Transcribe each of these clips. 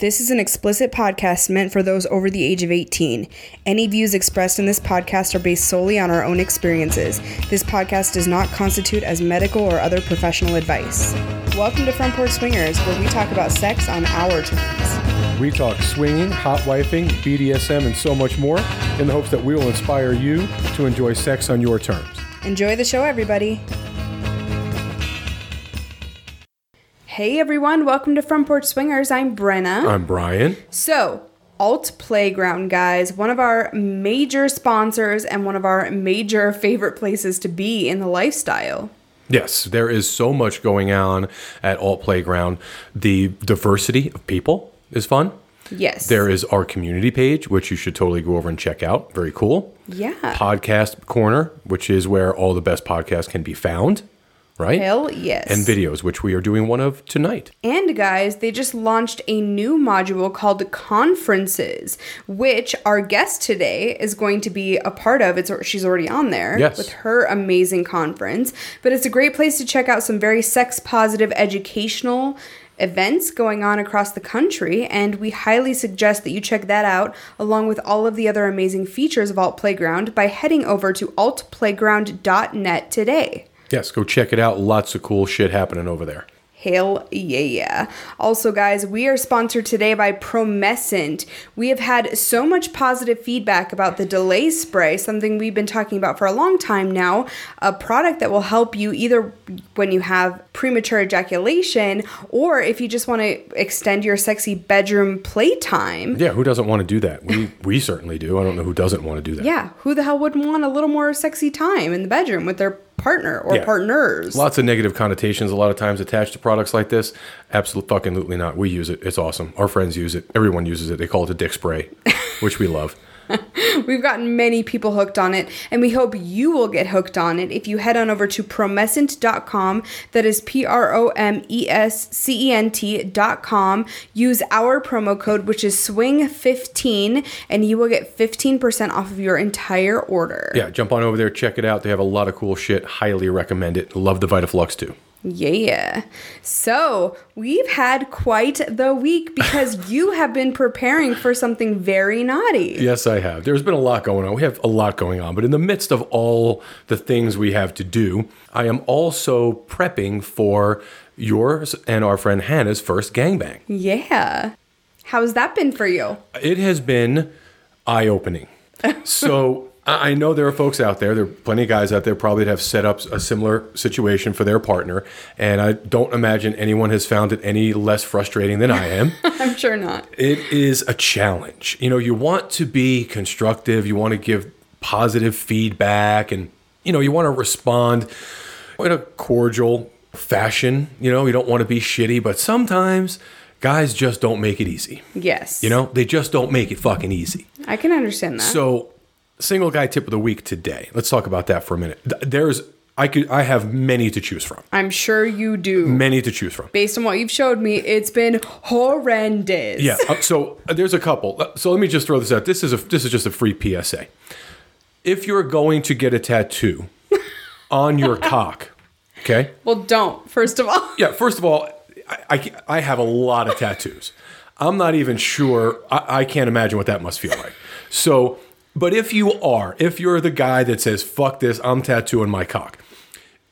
This is an explicit podcast meant for those over the age of 18. Any views expressed in this podcast are based solely on our own experiences. This podcast does not constitute as medical or other professional advice. Welcome to Front Porch Swingers, where we talk about sex on our terms. We talk swinging, hot wifing, BDSM, and so much more in the hopes that we will inspire you to enjoy sex on your terms. Enjoy the show, everybody. Hey everyone, welcome to Front Porch Swingers. I'm Brenna. I'm Brian. So, Alt Playground, guys, one of our major sponsors and one of our major favorite places to be in the lifestyle. Yes, there is so much going on at Alt Playground. The diversity of people is fun. Yes. There is our community page, which you should totally go over and check out. Very cool. Yeah. Podcast Corner, which is where all the best podcasts can be found, right? Hell yes. And videos, which we are doing one of tonight. And guys, they just launched a new module called Conferences, which our guest today is going to be a part of. It's she's already on there Yes. with her amazing conference. But it's a great place to check out some very sex positive educational events going on across the country and we highly suggest that you check that out along with all of the other amazing features of Alt Playground by heading over to altplayground.net today. Yes, go check it out. Lots of cool shit happening over there. Hell yeah. Also, guys, we are sponsored today by Promescent. We have had so much positive feedback about the delay spray, something we've been talking about for a long time now. A product that will help you either when you have premature ejaculation or if you just want to extend your sexy bedroom playtime. Yeah, who doesn't want to do that? We we certainly do. I don't know who doesn't want to do that. Yeah, who the hell wouldn't want a little more sexy time in the bedroom with their partner or Yeah. partners? Lots of negative connotations a lot of times attached to products like this. Absolutely fucking not. We use it. It's awesome. Our friends use it. Everyone uses it. They call it a dick spray, which we love. We've gotten many people hooked on it, and we hope you will get hooked on it if you head on over to promescent.com. That is P R O M E S C E N T.com. Use our promo code, which is SWING15, and you will get 15% off of your entire order. Yeah, jump on over there, check it out. They have a lot of cool shit. Highly recommend it. Love the Vitaflux too. Yeah. So we've had quite the week because you have been preparing for something very naughty. Yes, I have. There's been a lot going on. We have a lot going on, but in the midst of all the things we have to do, I am also prepping for yours and our friend Hannah's first gangbang. Yeah. How's that been for you? It has been eye opening. so I know there are folks out there, there are plenty of guys out there probably that have set up a similar situation for their partner. And I don't imagine anyone has found it any less frustrating than I am. I'm sure not. it is a challenge. You know, you want to be constructive, you want to give positive feedback, and, you know, you want to respond in a cordial fashion. You know, you don't want to be shitty, but sometimes guys just don't make it easy. Yes. You know, they just don't make it fucking easy. I can understand that. So, single guy tip of the week today. Let's talk about that for a minute. There's I could I have many to choose from. I'm sure you do. Many to choose from. Based on what you've showed me, it's been horrendous. Yeah. uh, so uh, there's a couple. Uh, So let me just throw this out. This is a this is just a free PSA. If you're going to get a tattoo on your cock, okay? Well, don't, first of all. Yeah. First of all, I, I I have a lot of tattoos. I'm not even sure. I, I can't imagine what that must feel like. So, but if you are, if you're the guy that says "fuck this," I'm tattooing my cock.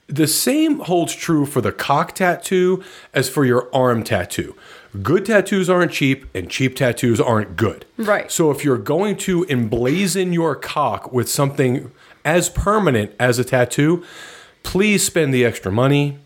The same holds true for the cock tattoo as for your arm tattoo. Good tattoos aren't cheap, and cheap tattoos aren't good. Right. So if you're going to emblazon your cock with something as permanent as a tattoo, please spend the extra money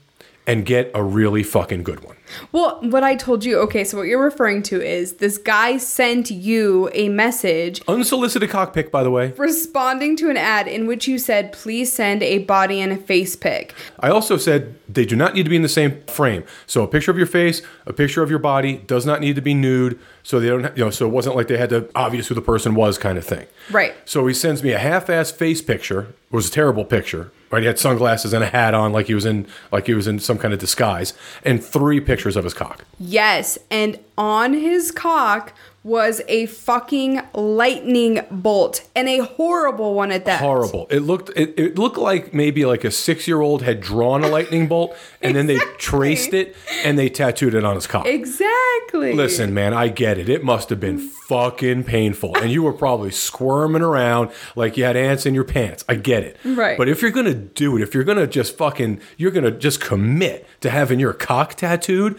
and get a really fucking good one. Well, what I told you, okay, so what you're referring to is this guy sent you a message Unsolicited cockpick, by the way. responding to an ad in which you said, please send a body and a face pic. I also said they do not need to be in the same frame. So a picture of your face, a picture of your body does not need to be nude. So they don't, you know, so it wasn't like they had to obvious who the person was kind of thing. Right. So he sends me a half-ass face picture. Was a terrible picture. Right, he had sunglasses and a hat on, like he was in, like he was in some kind of disguise, and three pictures of his cock. Yes, and on his cock was a fucking lightning bolt and a horrible one at that. Horrible. It looked it, it looked like maybe like a six year old had drawn a lightning bolt and then they traced it and they tattooed it on his cock. Exactly. Listen, man, I get it. It must have been fucking painful. And you were probably squirming around like you had ants in your pants. I get it. Right. But if you're going to do it, if you're going to just fucking, you're going to just commit to having your cock tattooed,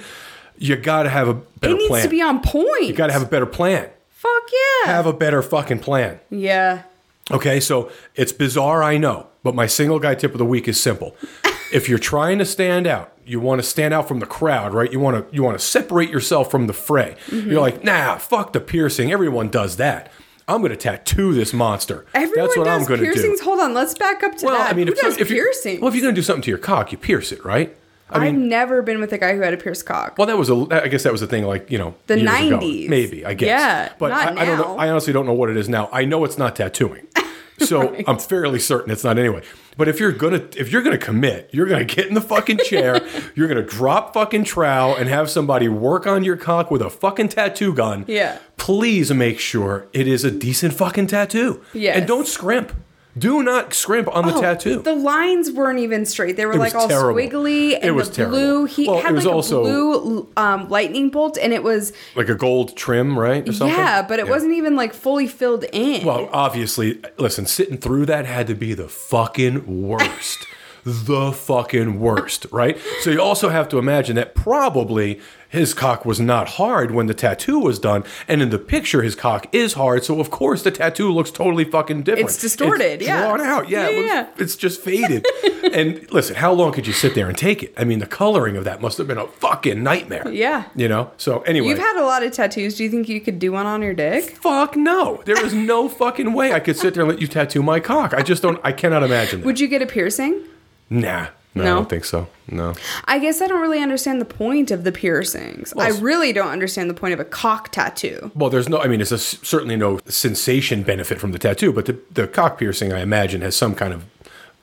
you got to have a better plan. it needs plan. to be on point. you got to have a better plan. Fuck yeah. Have a better fucking plan. yeah. Okay, so it's bizarre, I know, but my single guy tip of the week is simple. if you're trying to stand out, you want to stand out from the crowd, right? You want to you want to separate yourself from the fray. Mm-hmm. You're like, nah, fuck the piercing. Everyone does that. I'm going to tattoo this monster. Everyone That's what does I'm going to piercings. do. Hold on, let's back up to Well, that. I mean, Who if, does if you're, piercings? well, if you're going to do something to your cock, you pierce it, right? I I've mean, never been with a guy who had a pierced cock. well, that was a. I guess that was a thing, like you know, The 90s. maybe. I guess. Yeah, but I, I don't know. I honestly don't know what it is now. I know it's not tattooing, so I'm fairly certain it's not anyway. But if you're gonna if you're gonna commit, you're gonna get in the fucking chair, you're gonna drop fucking trowel and have somebody work on your cock with a fucking tattoo gun. Yeah. Please make sure it is a decent fucking tattoo. Yeah. And don't scrimp. Do not scrimp on the Oh, tattoo. The lines weren't even straight. They were It like all terrible. squiggly and It was the terrible. blue. He Well, it had was like also- a blue um, lightning bolt, and it was like a gold trim, right? Or something? yeah, but it Yeah. wasn't even like fully filled in. Well, obviously, listen, sitting through that had to be the fucking worst. the fucking worst, right? So you also have to imagine that probably his cock was not hard when the tattoo was done, and in the picture his cock is hard. So of course the tattoo looks totally fucking different. It's distorted, yeah. It's drawn out, yeah. it Yeah, it's just faded. and listen, how long could you sit there and take it? I mean, the coloring of that must have been a fucking nightmare. Yeah. you know. So anyway, You've had a lot of tattoos. Do you think you could do one on your dick? Fuck no. There is no fucking way I could sit there and let you tattoo my cock. I just don't, I cannot imagine that. Would you get a piercing? nah. No, I don't think so. No. I guess I don't really understand the point of the piercings. I really don't understand the point of a cock tattoo. Well, there's no, I mean, it's a, certainly no sensation benefit from the tattoo, but the, the cock piercing, I imagine, has some kind of,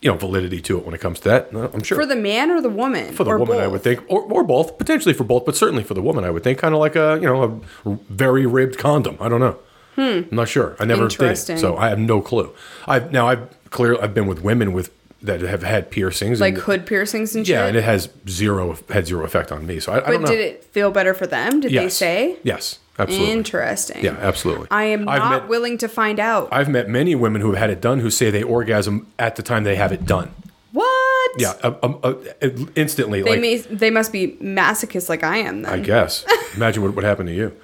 you know, validity to it when it comes to that. I'm sure. For the man or the woman? For the woman, I would think, or, or both, potentially for both, but certainly for the woman, I would think, kind of like a, you know, a very ribbed condom. I don't know. I'm not sure. I never did, Hmm. So I have no clue. I've now I've clearly I've been with women with that have had piercings, Like and, hood piercings and yeah, shit? and it has zero had zero effect on me. So I, I don't but know. did it feel better for them? Did they say? Yes, absolutely. Interesting. Yeah, absolutely. I am I've not met- willing to find out. I've met many women who have had it done who say they orgasm at the time they have it done. what? Yeah, um, um, uh, instantly. They like may, they must be masochists like I am then. I guess. Imagine what would happen to you.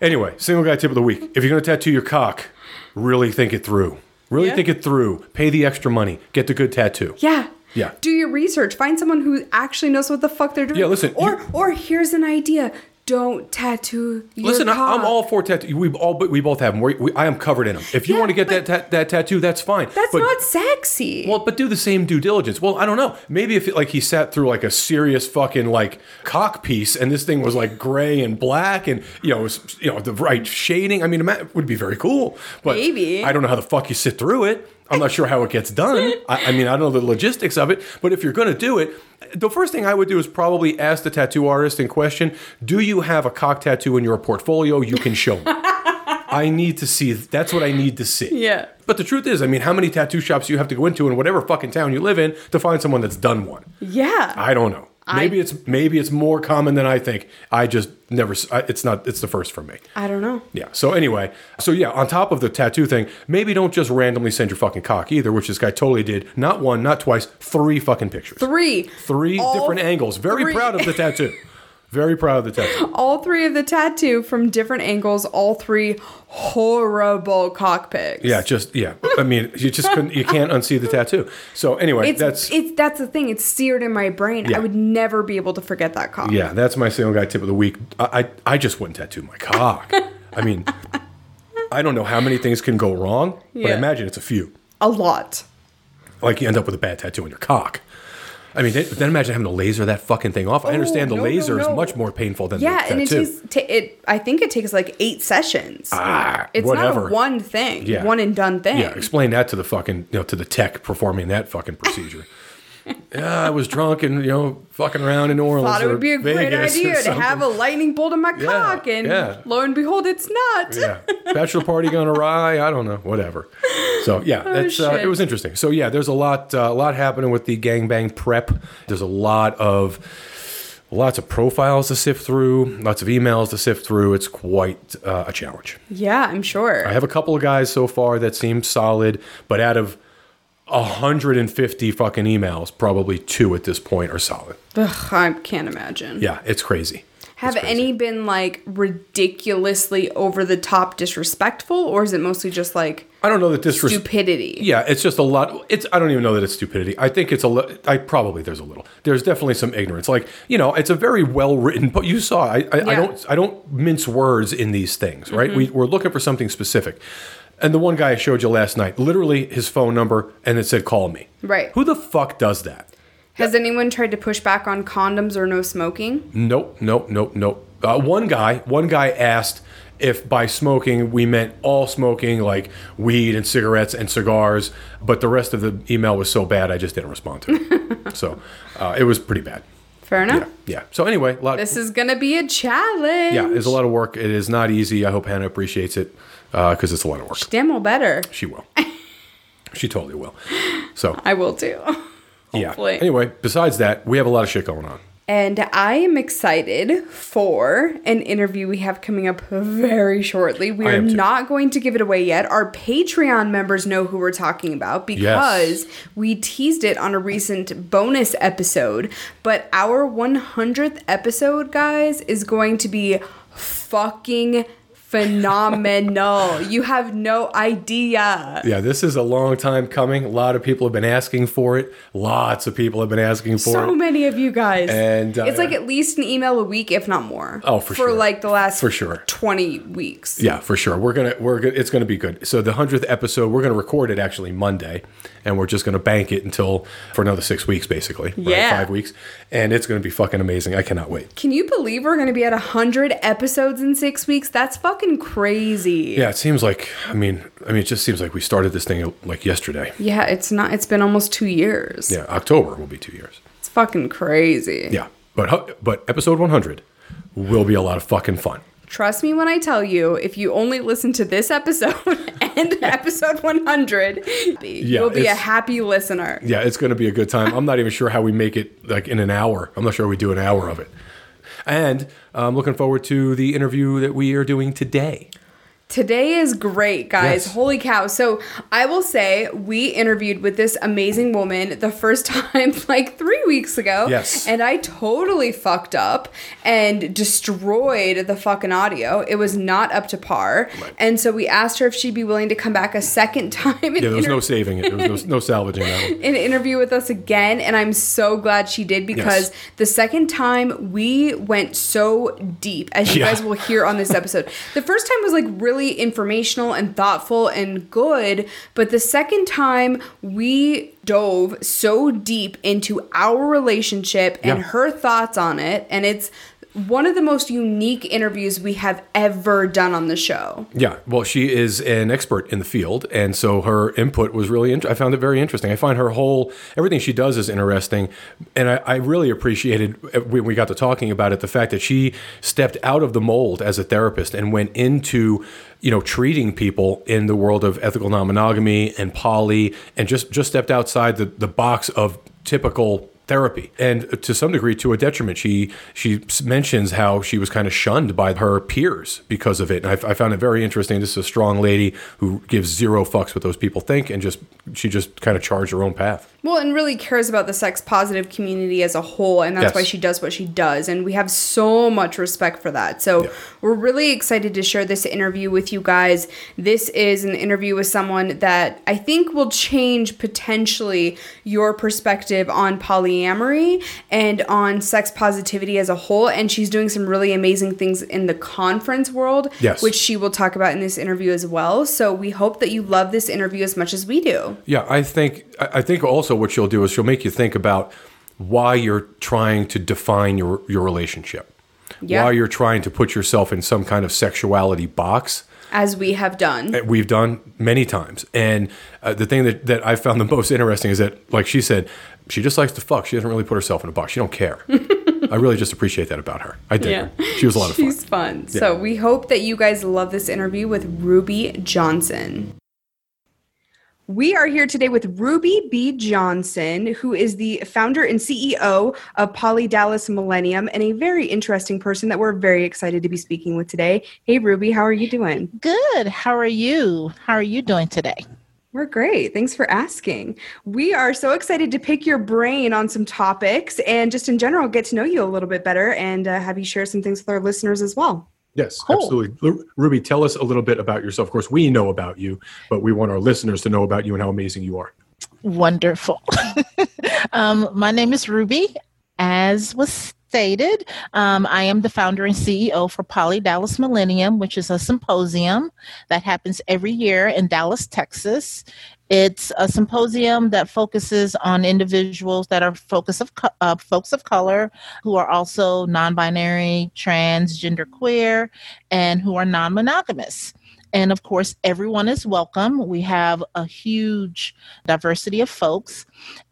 anyway, single guy tip of the week. If you're going to tattoo your cock, really think it through. Really Yeah. think it through. Pay the extra money. Get the good tattoo. Yeah. Yeah. Do your research. Find someone who actually knows what the fuck they're doing. Yeah, listen, Or you- or here's an idea. Don't tattoo your Listen, cock. I'm all for tattoo. We all, we both have them. We, we, I am covered in them. If you Yeah, want to get that, ta- that tattoo, that's fine. That's But- not sexy. Well, but do the same due diligence. Well, I don't know. Maybe if it, like he sat through like a serious fucking like cock piece, and this thing was like gray and black, and you know, it was, you know, the right shading. I mean, it would be very cool. But Maybe. I don't know how the fuck you sit through it. I'm not sure how it gets done. I, I mean, I don't know the logistics of it. But if you're going to do it, the first thing I would do is probably ask the tattoo artist in question: Do you have a cock tattoo in your portfolio you can show me? I need to see. That's what I need to see. Yeah. But the truth is, I mean, how many tattoo shops do you have to go into in whatever fucking town you live in to find someone that's done one? yeah. I don't know. I- Maybe it's maybe it's more common than I think. I just never. It's not. It's the first for me. I don't know. Yeah. So anyway, so yeah, on top of the tattoo thing, maybe don't just randomly send your fucking cock either, which this guy totally did. Not one, not twice, three fucking pictures. Three. Three All different angles. Very three. proud of the tattoo. Very proud of the tattoo. All three of the tattoo from different angles, all three horrible cockpits. Yeah, just yeah. I mean, you just couldn't. You can't unsee the tattoo. So anyway, It's that's it's that's the thing. It's seared in my brain. Yeah. I would never be able to forget that cock. Yeah, that's my single guy tip of the week. I I, I just wouldn't tattoo my cock. I mean, I don't know how many things can go wrong, but I imagine it's a few. A lot. Like you end up with a bad tattoo on your cock. I mean, then, imagine having to laser that fucking thing off. I understand the Oh, no, no, laser no. is much more painful than Yeah, the and it takes ta- it. I think it takes like eight sessions. ah, it's whatever. not a one thing, Yeah. one and done thing. Yeah, explain that to the fucking you know to the tech performing that fucking procedure. Yeah, I was drunk and you know fucking around in New Orleans. Thought it would be a great Vegas or idea to have a lightning bolt in my Yeah, cock, and yeah. lo and behold, it's not. yeah, bachelor party gone awry. I don't know, whatever. So yeah, that's uh, Oh, it was interesting. So yeah, there's a lot, uh, a lot happening with the gangbang prep. There's a lot of, lots of profiles to sift through, lots of emails to sift through. It's quite uh, a challenge. Yeah, I'm sure. I have a couple of guys so far that seem solid, but out of 150 fucking emails, probably two at this point are solid. Ugh, I can't imagine. Yeah, it's crazy. Have It's crazy. any been like ridiculously over the top disrespectful, or is it mostly just like I don't know that this res- stupidity? Yeah, it's just a lot. It's I don't even know that it's stupidity. I think it's a. li- I probably there's a little. There's definitely some ignorance. Like you know, it's a very well written. But you saw. I I, I don't I don't mince words in these things. Right. Mm-hmm. We we're looking for something specific. And the one guy I showed you last night, literally his phone number, and it said call me. Right. Who the fuck does that? Has anyone tried to push back on condoms or no smoking? Nope, nope, nope, nope. Uh, one guy, one guy asked if by smoking we meant all smoking, like weed and cigarettes and cigars, but the rest of the email was so bad I just didn't respond to it. so uh, it was pretty bad. Fair enough. Yeah, yeah. So anyway, a lot. This is gonna be a challenge. yeah, it's a lot of work. It is not easy. I hope Hannah appreciates it Uh, because it's a lot of work. Damn well better. She will. she totally will. So I will too. yeah. Hopefully. Anyway, besides that, we have a lot of shit going on. And I am excited for an interview we have coming up very shortly. We are not going to give it away yet. Our Patreon members know who we're talking about because we teased it on a recent bonus episode. But our 100th episode, guys, is going to be fucking phenomenal. you have no idea. Yeah, this is a long time coming. A lot of people have been asking for it. Lots of people have been asking for So it. So many of you guys. And, uh, it's like at least an email a week, if not more. Oh, for For sure. For like the last For sure. 20 weeks. Yeah, for sure. We're gonna we're gonna it's gonna be good. So the hundredth episode, we're gonna record it actually Monday, and we're just gonna bank it until for another six weeks, basically. right? Five weeks, and it's gonna be fucking amazing. I cannot wait. Can you believe we're going to be at 100 episodes in six weeks? That's fucking crazy. Yeah, it seems like I mean I mean it just seems like we started this thing like yesterday. Yeah, it's not, it's been almost two years. Yeah, October will be two years. It's fucking crazy. Yeah, but but episode one hundred will be a lot of fucking fun. Trust me when I tell you, if you only listen to this episode and episode 100, you'll be a happy listener. Yeah, it's going to be a good time. I'm not even sure how we make it like in an hour. I'm not sure we do an hour of it. And I'm looking forward to the interview that we are doing today. Today is great, guys. Yes. Holy cow. So, I will say we interviewed with this amazing woman the first time like three weeks ago. Yes. And I totally fucked up and destroyed the fucking audio. It was not up to par. Right. And so, we asked her if she'd be willing to come back a second time and, Yeah, there was inter- no saving it. There was no, no salvaging that one. and interview with us again. And I'm so glad she did because Yes. the second time we went so deep, as you Yeah. guys will hear on this episode. the first time was like really informational and thoughtful and good. But the second time we dove so deep into our relationship and Yeah. her thoughts on it. And it's one of the most unique interviews we have ever done on the show. Yeah, well, she is an expert in the field, and so her input was really. Int- I found it very interesting. I find her whole everything she does is interesting, and I, I really appreciated uh, when we got to talking about it the fact that she stepped out of the mold as a therapist and went into you know treating people in the world of ethical non-monogamy and poly, and just just stepped outside the the box of typical therapy. And to some degree to a detriment. She she mentions how she was kind of shunned by her peers because of it. And I, I found it very interesting. This is a strong lady who gives zero fucks what those people think and just she just kind of charged her own path Well, and really cares about the sex positive community as a whole, and that's Yes. why she does what she does. And we have so much respect for that. So Yeah. we're really excited to share this interview with you guys. This is an interview with someone that I think will change potentially your perspective on polyamory and on sex positivity as a whole. And she's doing some really amazing things in the conference world, Yes. which she will talk about in this interview as well. So we hope that you love this interview as much as we do. yeah i think i I think also what she'll do is she'll make you think about why you're trying to define your your relationship Yeah. why you're trying to put yourself in some kind of sexuality box As we have done. We've done many times. And uh, the thing that, that I found the most interesting is that, like she said, she just likes to fuck. She doesn't really put herself in a box. She don't care. I really just appreciate that about her. I did. yeah. her. She was a lot of fun. She's fun. Yeah. So we hope that you guys love this interview with Ruby Johnson. We are here today with Ruby B. Johnson, who is the founder and CEO of Poly Dallas Millennium, and a very interesting person that we're very excited to be speaking with today. Hey, Ruby, how are you doing? Good. How are you? How are you doing today? We're great. Thanks for asking. We are so excited to pick your brain on some topics and just in general get to know you a little bit better and uh, have you share some things with our listeners as well. Yes, cool. absolutely. Ruby, tell us a little bit about yourself. Of course, we know about you, but we want our listeners to know about you and how amazing you are. Wonderful. um, my name is Ruby. As was stated, um, I am the founder and CEO for Poly Dallas Millennium, which is a symposium that happens every year in Dallas, Texas. It's a symposium that focuses on individuals that are focus of uh, folks of color who are also non-binary, trans, gender queer, and who are non-monogamous. And of course, everyone is welcome. We have a huge diversity of folks.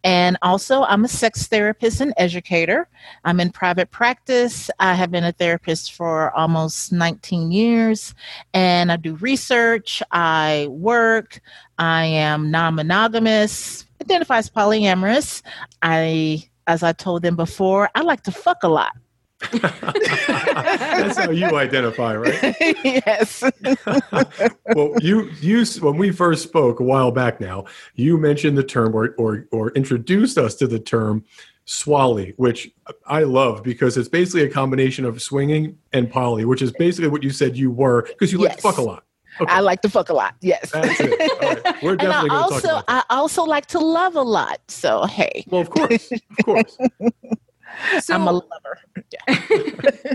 And also, I'm a sex therapist and educator. I'm in private practice. I have been a therapist for almost 19 years. And I do research, I work, I am non monogamous, identify as polyamorous. I, as I told them before, I like to fuck a lot. That's how you identify, right? yes. well, you you when we first spoke a while back now, you mentioned the term or or or introduced us to the term swally, which I love because it's basically a combination of swinging and poly, which is basically what you said you were because you like to fuck a lot. Okay. I like to fuck a lot. Yes. We're definitely and I also I also like to love a lot. So hey. Well, of course, of course. So, I'm a lover. Yeah.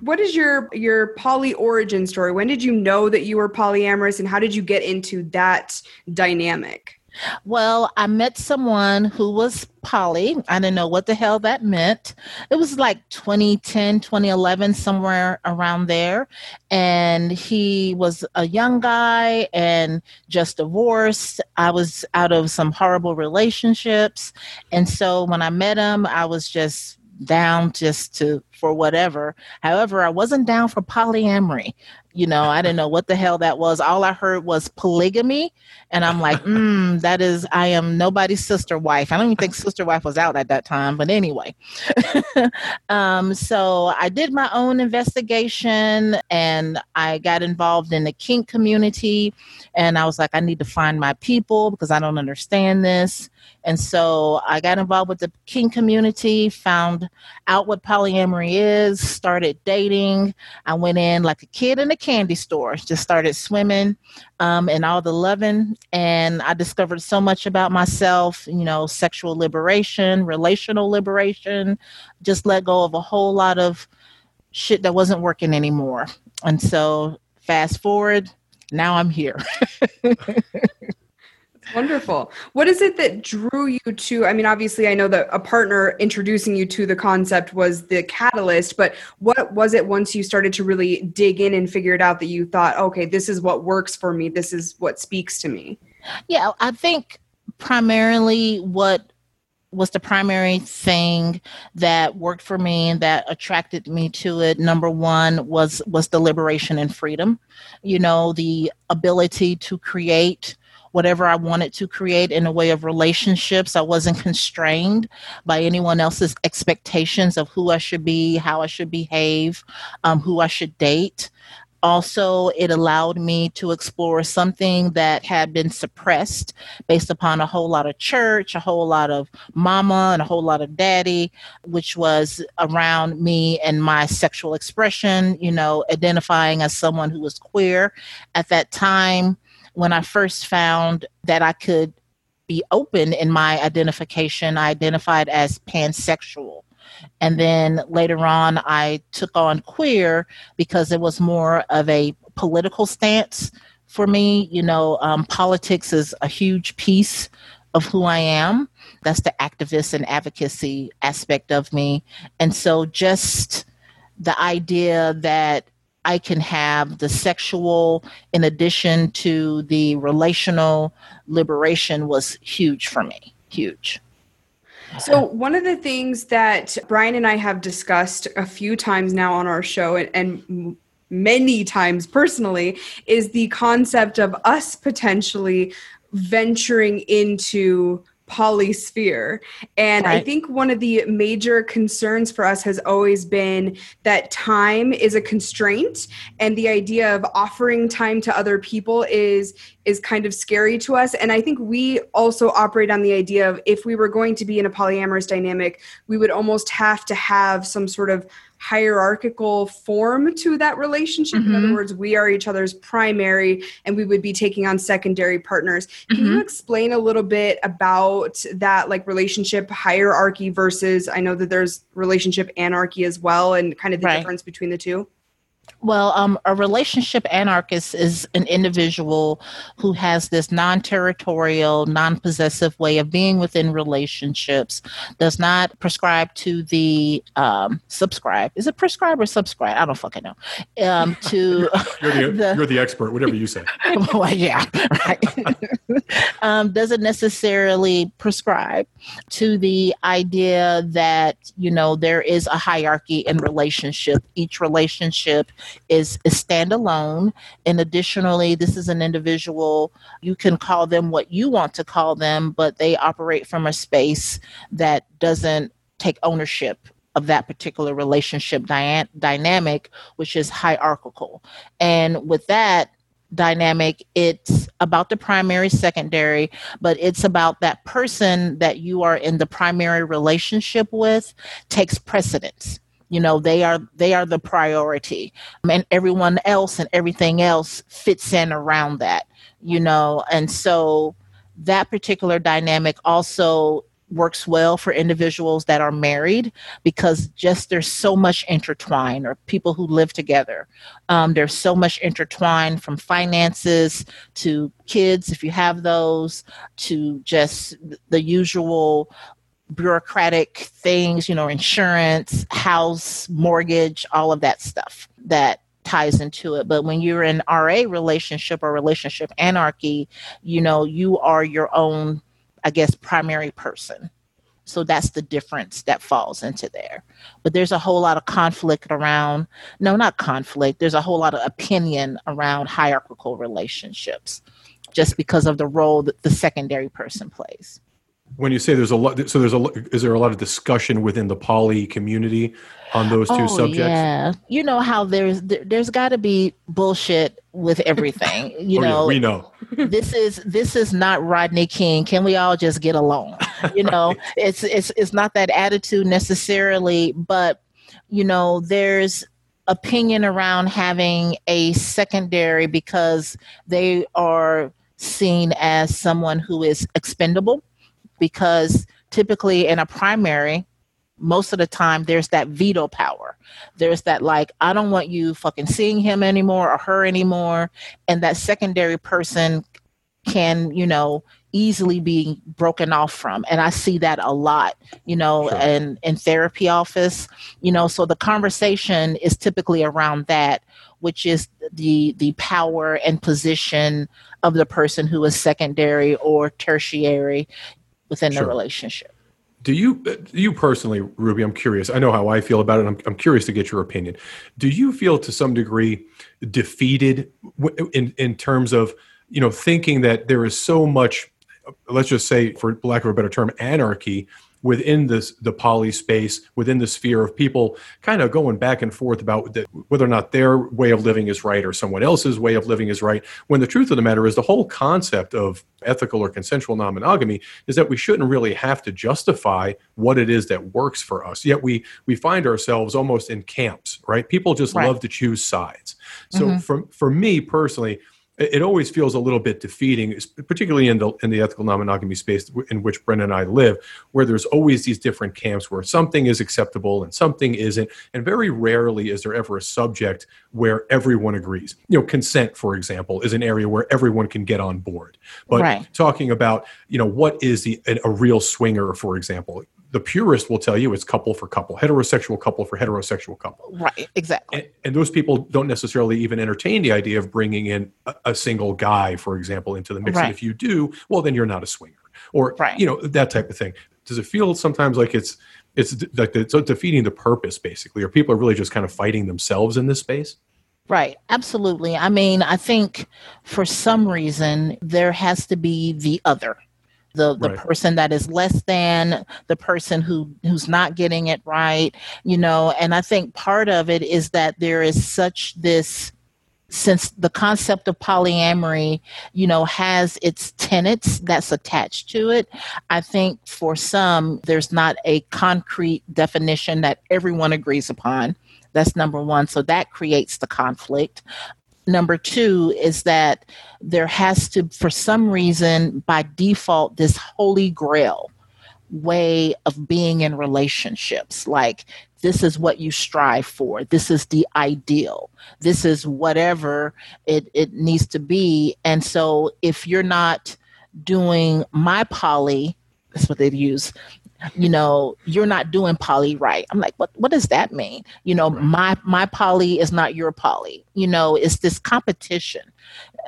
what is your your poly origin story? When did you know that you were polyamorous and how did you get into that dynamic? Well, I met someone who was poly. I didn't know what the hell that meant. It was like 2010, 2011, somewhere around there. And he was a young guy and just divorced. I was out of some horrible relationships. And so when I met him, I was just down just to for whatever. However, I wasn't down for polyamory. You know, I didn't know what the hell that was. All I heard was polygamy. And I'm like, mm, that is, I am nobody's sister wife. I don't even think sister wife was out at that time. But anyway. um, so I did my own investigation and I got involved in the kink community. And I was like, I need to find my people because I don't understand this. And so I got involved with the kink community, found out what polyamory is, started dating. I went in like a kid in a candy store, just started swimming um, and all the loving. And I discovered so much about myself, you know, sexual liberation, relational liberation, just let go of a whole lot of shit that wasn't working anymore. And so fast forward, now I'm here. Wonderful. What is it that drew you to? I mean, obviously, I know that a partner introducing you to the concept was the catalyst, but what was it once you started to really dig in and figure it out that you thought, okay, this is what works for me, this is what speaks to me? Yeah, I think primarily what was the primary thing that worked for me and that attracted me to it number one was was the liberation and freedom you know the ability to create whatever I wanted to create in a way of relationships. I wasn't constrained by anyone else's expectations of who I should be, how I should behave, um, who I should date. Also, it allowed me to explore something that had been suppressed based upon a whole lot of church, a whole lot of mama, and a whole lot of daddy, which was around me and my sexual expression, you know, identifying as someone who was queer. At that time, when I first found that I could be open in my identification, I identified as pansexual. And then later on, I took on queer because it was more of a political stance for me. You know, um, politics is a huge piece of who I am. That's the activist and advocacy aspect of me. And so just the idea that I can have the sexual in addition to the relational liberation was huge for me. Huge. So, one of the things that Brian and I have discussed a few times now on our show, and, and many times personally, is the concept of us potentially venturing into polysphere. And right. I think one of the major concerns for us has always been that time is a constraint and the idea of offering time to other people is is kind of scary to us and I think we also operate on the idea of if we were going to be in a polyamorous dynamic, we would almost have to have some sort of hierarchical form to that relationship. Mm-hmm. In other mm-hmm. words, we are each other's primary and we would be taking on secondary partners. Can mm-hmm. you explain a little bit about that like relationship hierarchy versus I know that there's relationship anarchy as well and kind of the right. difference between the two? Well, um, a relationship anarchist is an individual who has this non territorial, non possessive way of being within relationships, does not prescribe to the um, subscribe. Is it prescribe or subscribe? I don't fucking know. Um, to you're, the, the, you're the expert, whatever you say. well, yeah, right. um, doesn't necessarily prescribe to the idea that, you know, there is a hierarchy in relationship. Each relationship is, is standalone. And additionally, this is an individual, you can call them what you want to call them, but they operate from a space that doesn't take ownership of that particular relationship dy- dynamic, which is hierarchical. And with that, dynamic it's about the primary secondary but it's about that person that you are in the primary relationship with takes precedence you know they are they are the priority. And everyone else and everything else fits in around that you know? And so that particular dynamic also works well for individuals that are married because just there's so much intertwined or people who live together. Um, there's so much intertwined from finances to kids if you have those to just the usual bureaucratic things, you know, insurance, house, mortgage, all of that stuff that ties into it. But when you're in RA relationship or relationship anarchy, you know, you are your own, I guess, primary person. So that's the difference that falls into there. But there's a whole lot of conflict around, no, not conflict, there's a whole lot of opinion around hierarchical relationships just because of the role that the secondary person plays when you say there's a lot so there's a is there a lot of discussion within the poly community on those two oh, subjects? yeah. You know how there's there, has got to be bullshit with everything you oh, know? yeah, we know. This is this is not rodney king. Can we all just get along? You know? Right. it's it's it's not that attitude necessarily but you know there's opinion around having a secondary because they are seen as someone who is expendable because typically in a primary, most of the time there's that veto power. There's that like, I don't want you fucking seeing him anymore or her anymore. And that secondary person can, you know, easily be broken off from. And I see that a lot, you know, sure. in, in therapy office, you know, so the conversation is typically around that, which is the the power and position of the person who is secondary or tertiary within sure. the relationship. Do you, uh, you personally, Ruby? I'm curious. I know how I feel about it. I'm, I'm curious to get your opinion. Do you feel, to some degree, defeated in in terms of you know thinking that there is so much, uh, let's just say, for lack of a better term, anarchy within this the poly space within the sphere of people kind of going back and forth about the, whether or not their way of living is right or someone else's way of living is right when the truth of the matter is the whole concept of ethical or consensual non-monogamy is that we shouldn't really have to justify what it is that works for us yet we we find ourselves almost in camps right people just right. love to choose sides so mm-hmm. for for me personally it always feels a little bit defeating, particularly in the in the ethical non-monogamy space in which Brenna and I live, where there's always these different camps where something is acceptable and something isn't, and very rarely is there ever a subject where everyone agrees. You know, consent, for example, is an area where everyone can get on board. But right. talking about you know what is the a real swinger, for example, the purist will tell you it's couple for couple, heterosexual couple for heterosexual couple. Right, exactly. And, and those people don't necessarily even entertain the idea of bringing in a, a single guy, for example, into the mix. Right. And if you do, well, then you're not a swinger, or Right. you know that type of thing. Does it feel sometimes like it's it's like it's defeating the purpose, basically, or people are really just kind of fighting themselves in this space? Right, absolutely. I mean, I think for some reason there has to be the other. The the Right. person that is less than the person who who's not getting it right, you know, and I think part of it is that there is such this since the concept of polyamory, you know, has its tenets that's attached to it, I think for some there's not a concrete definition that everyone agrees upon. That's number one. So that creates the conflict. Number two is that there has to, for some reason, by default, this holy grail way of being in relationships. Like, this is what you strive for. This is the ideal. This is whatever it, it needs to be. And so, if you're not doing my poly, that's what they'd use, you know you're not doing poly right. I'm like what what does that mean? You know my my poly is not your poly. You know it's this competition.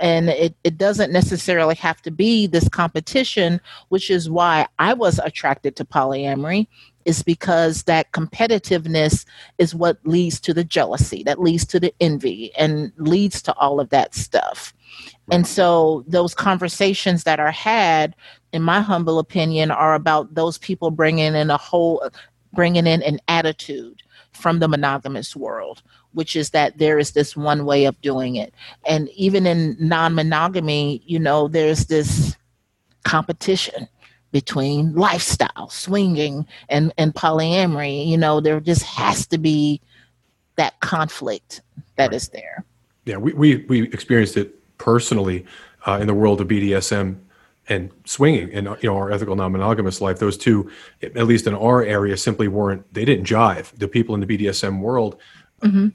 And it, it doesn't necessarily have to be this competition which is why i was attracted to polyamory is because that competitiveness is what leads to the jealousy that leads to the envy and leads to all of that stuff. And so those conversations that are had in my humble opinion are about those people bringing in a whole bringing in an attitude from the monogamous world which is that there is this one way of doing it. And even in non-monogamy you know there's this competition between lifestyle swinging and and polyamory. You know there just has to be that conflict that is there. Yeah, we we, we experienced it personally uh, in the world of BDSM and swinging and you know our ethical non-monogamous life. Those two, at least in our area, simply weren't. They didn't jive. The people in the BDSM world, Mm-hmm.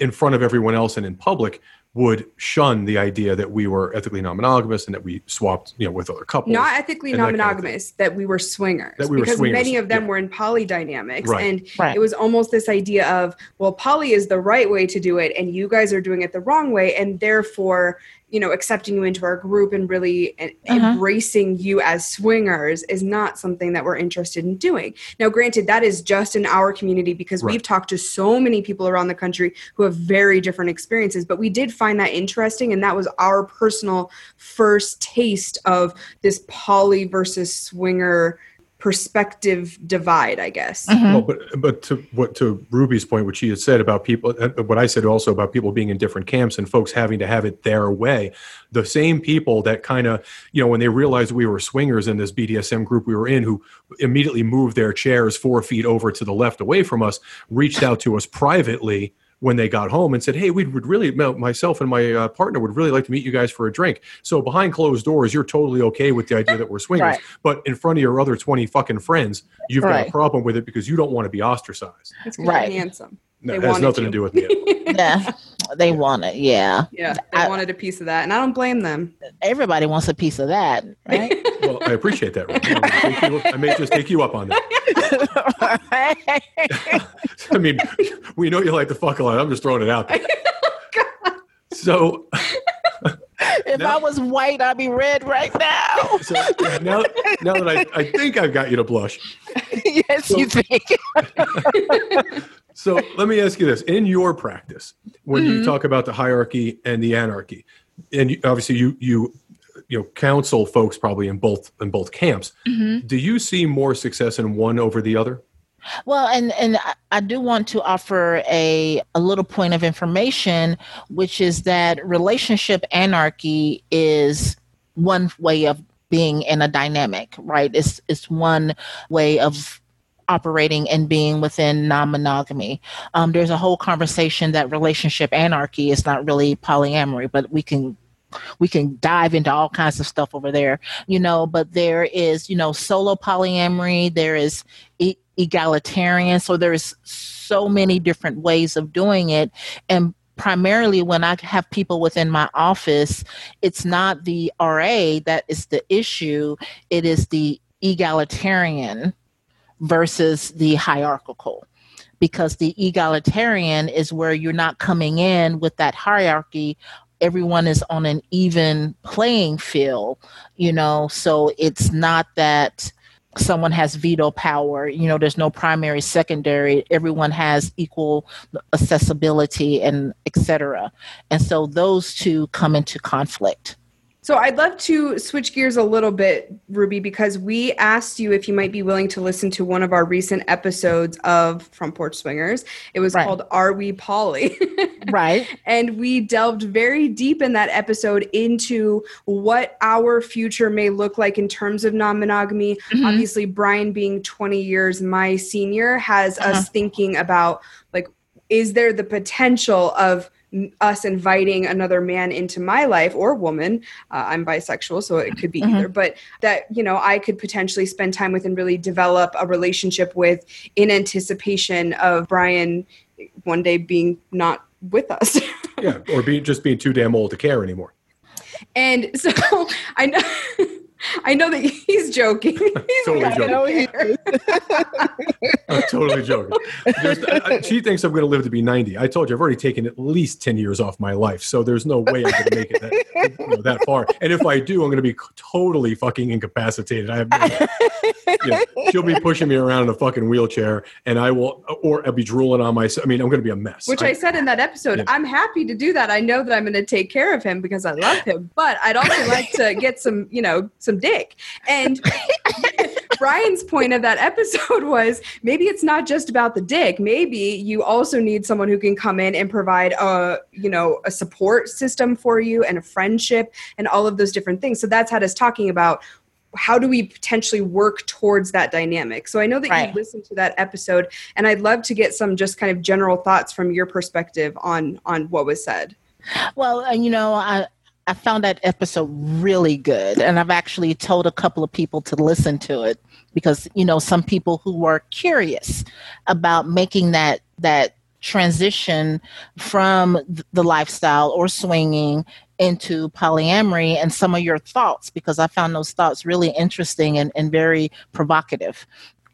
in front of everyone else and in public, would shun the idea that we were ethically non-monogamous and that we swapped, you know, with other couples. Not ethically and that kind of non-monogamous, that we were swingers. That we were because swingers, many of them yeah. were in poly dynamics. Right. And Right. it was almost this idea of, well, poly is the right way to do it, and you guys are doing it the wrong way, and therefore, you know, accepting you into our group and really Uh-huh. embracing you as swingers is not something that we're interested in doing. Now, granted, that is just in our community because Right. we've talked to so many people around the country who have very different experiences, but we did find that interesting, and that was our personal first taste of this poly versus swinger perspective divide, I guess. Mhm. Well, but but to what to Ruby's point, what she had said about people, uh, what I said also about people being in different camps and folks having to have it their way. The same people that kind of, you know, when they realized we were swingers in this BDSM group we were in, who immediately moved their chairs four feet over to the left away from us, reached out to us privately when they got home and said, "Hey, we would really, myself and my uh, partner would really like to meet you guys for a drink." So behind closed doors, you're totally okay with the idea that we're swingers, Right. but in front of your other twenty fucking friends, you've got a problem with it because you don't want to be ostracized. It's 'cause Right. handsome. No, They it has nothing to to. do with me. yeah they want it yeah Yeah, they I- wanted a piece of that, and I don't blame them. everybody wants a piece of that right well, I appreciate that. Ruby. I, may take you- I may just take you up on that. I mean, we know you like the fuck a lot. I'm just throwing it out there. So, if Now- i was white i'd be red right now so now, now that I, I think I've got you to blush, yes you think So let me ask you this: In your practice, when Mm-hmm. you talk about the hierarchy and the anarchy, and you, obviously you you you know counsel folks probably in both in both camps, Mm-hmm. do you see more success in one over the other? Well, and and I- I do want to offer a a little point of information, which is that relationship anarchy is one way of being in a dynamic, right? It's it's one way of operating and being within non-monogamy. Um, there's a whole conversation that relationship anarchy is not really polyamory, but we can we can dive into all kinds of stuff over there, you know. But there is, you know, solo polyamory. There is e- egalitarian. So there is so many different ways of doing it, and primarily when I have people within my office, it's not the RA that is the issue. It is the egalitarian versus the hierarchical. Because the egalitarian is where you're not coming in with that hierarchy. Everyone is on an even playing field you know? So it's not that someone has veto power you know there's no primary secondary. Everyone has equal accessibility and etc and so those two come into conflict so I'd love to switch gears a little bit, Ruby, because we asked you if you might be willing to listen to one of our recent episodes of Front Porch Swingers. It was right. called Are We Poly? right. And we delved very deep in that episode into what our future may look like in terms of non-monogamy. Mm-hmm. Obviously, Brian being 20 years my senior has uh-huh. us thinking about like is there the potential of us inviting another man into my life or woman uh, i'm bisexual so it could be mm-hmm. either but that you know i could potentially spend time with and really develop a relationship with in anticipation of brian one day being not with us yeah or be just being too damn old to care anymore and so i know I know that he's joking. He's totally joking. I'm totally joking. Just, I, she thinks I'm going to live to be 90. I told you I've already taken at least 10 years off my life, so there's no way I'm going to make it that, you know, that far. And if I do, I'm going to be totally fucking incapacitated. I have no, know, she'll be pushing me around in a fucking wheelchair, and I will, or I'll be drooling on myself. I mean, I'm going to be a mess. Which I, I said in that episode, yeah. I'm happy to do that. I know that I'm going to take care of him because I love him, but I'd also like to get some, you know, some dick. And Brian's point of that episode was maybe it's not just about the dick. Maybe you also need someone who can come in and provide a, you know, a support system for you and a friendship and all of those different things. So that's had us talking about how do we potentially work towards that dynamic so i know that right. you listened to that episode and i'd love to get some just kind of general thoughts from your perspective on on what was said well uh, you know i I found that episode really good. And I've actually told a couple of people to listen to it because, you know, some people who are curious about making that, that transition from the lifestyle or swinging into polyamory and some of your thoughts because I found those thoughts really interesting and, and very provocative.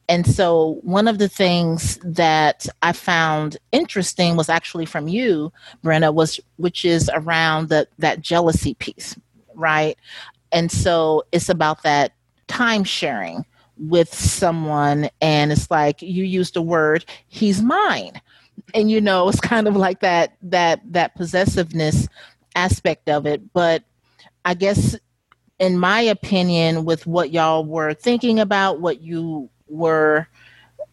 And so, one of the things that I found interesting was actually from you, Brenna, was which is around the, that jealousy piece, right? And so, it's about that time sharing with someone, and it's like you used the word "he's mine," and you know, it's kind of like that that that possessiveness aspect of it. But I guess, in my opinion, with what y'all were thinking about, what you were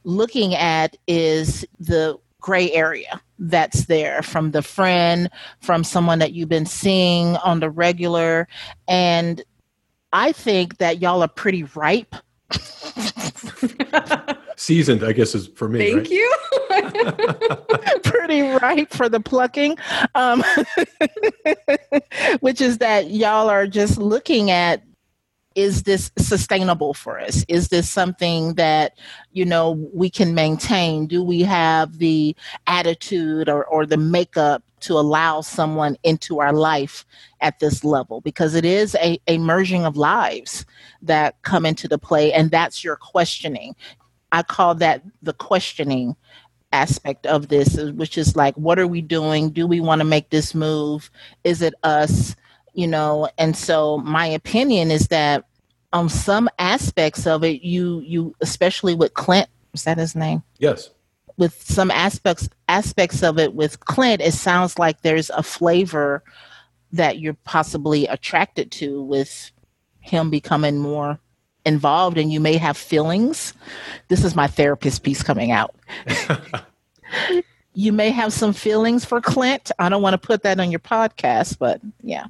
looking at is the gray area that's there from the friend, from someone that you've been seeing on the regular. And I think that y'all are pretty ripe. Seasoned, I guess, is for me. Thank right? you. pretty ripe for the plucking, um, which is that y'all are just looking at is this sustainable for us is this something that you know we can maintain do we have the attitude or, or the makeup to allow someone into our life at this level because it is a, a merging of lives that come into the play and that's your questioning i call that the questioning aspect of this which is like what are we doing? Do we want to make this move? Is it us? You know and so my opinion is that on some aspects of it you you especially with clint is that his name? Yes. With some aspects aspects of it with clint it sounds like there's a flavor that you're possibly attracted to with him becoming more involved and you may have feelings this is my therapist piece coming out you may have some feelings for clint i don't want to put that on your podcast but yeah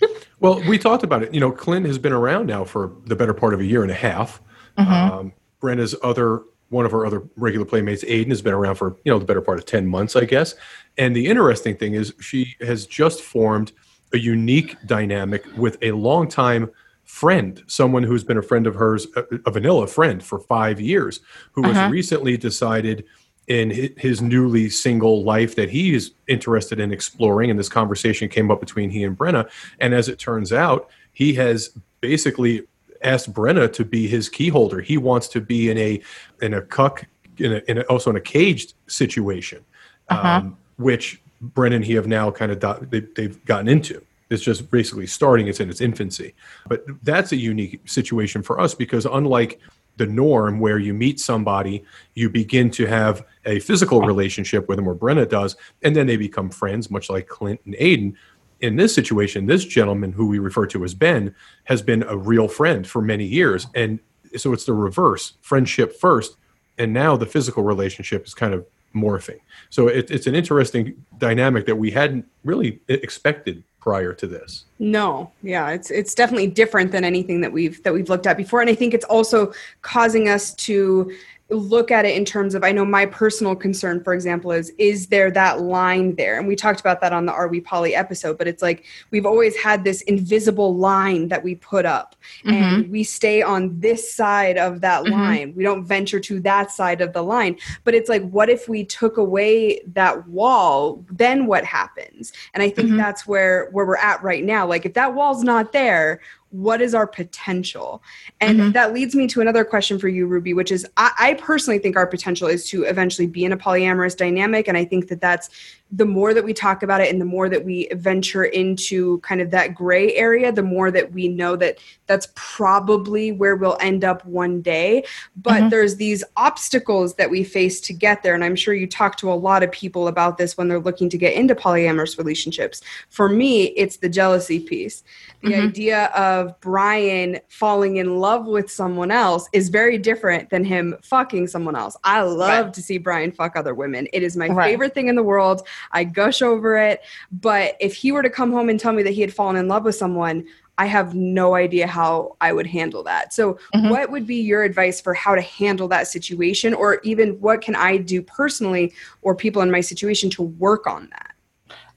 well, we talked about it. You know, Clint has been around now for the better part of a year and a half. Mm-hmm. Um, Brenna's other one of her other regular playmates, Aiden, has been around for you know the better part of ten months, I guess. And the interesting thing is, she has just formed a unique dynamic with a longtime friend, someone who's been a friend of hers, a, a vanilla friend for five years, who uh-huh. has recently decided in his newly single life that he is interested in exploring. And this conversation came up between he and Brenna. And as it turns out, he has basically asked Brenna to be his key holder. He wants to be in a in a cuck in, a, in a, also in a caged situation, Uh-huh. um, which Brenna and he have now kind of do, they, they've gotten into. It's just basically starting. It's in its infancy, but that's a unique situation for us because unlike the norm where you meet somebody, you begin to have a physical relationship with them, or Brenna does, and then they become friends, much like Clint and Aiden. In this situation, this gentleman, who we refer to as Ben, has been a real friend for many years. And so it's the reverse friendship first, and now the physical relationship is kind of morphing. So it, it's an interesting dynamic that we hadn't really expected prior to this. No, yeah, it's it's definitely different than anything that we've that we've looked at before, and I think it's also causing us to look at it in terms of I know my personal concern, for example, is is there that line there? And we talked about that on the Are We Poly episode, but it's like we've always had this invisible line that we put up, and we stay on this side of that Mhm. line. We don't venture to that side of the line. But it's like, what if we took away that wall? Then what happens? And I think Mhm. that's where where we're at right now. Like, if that wall's not there, what is our potential? And Mhm. that leads me to another question for you, Ruby, which is I, I personally think our potential is to eventually be in a polyamorous dynamic. And I think that that's the more that we talk about it and the more that we venture into kind of that gray area, the more that we know that that's probably where we'll end up one day. But Mhm. there's these obstacles that we face to get there. And I'm sure you talk to a lot of people about this when they're looking to get into polyamorous relationships. For me, it's the jealousy piece. The Mhm. idea of Brian falling in love with someone else is very different than him fucking someone else. I love Right. to see Brian fuck other women. It is my Right. favorite thing in the world. I gush over it. But if he were to come home and tell me that he had fallen in love with someone, I have no idea how I would handle that. So, Mhm. what would be your advice for how to handle that situation, or even what can I do personally or people in my situation to work on that?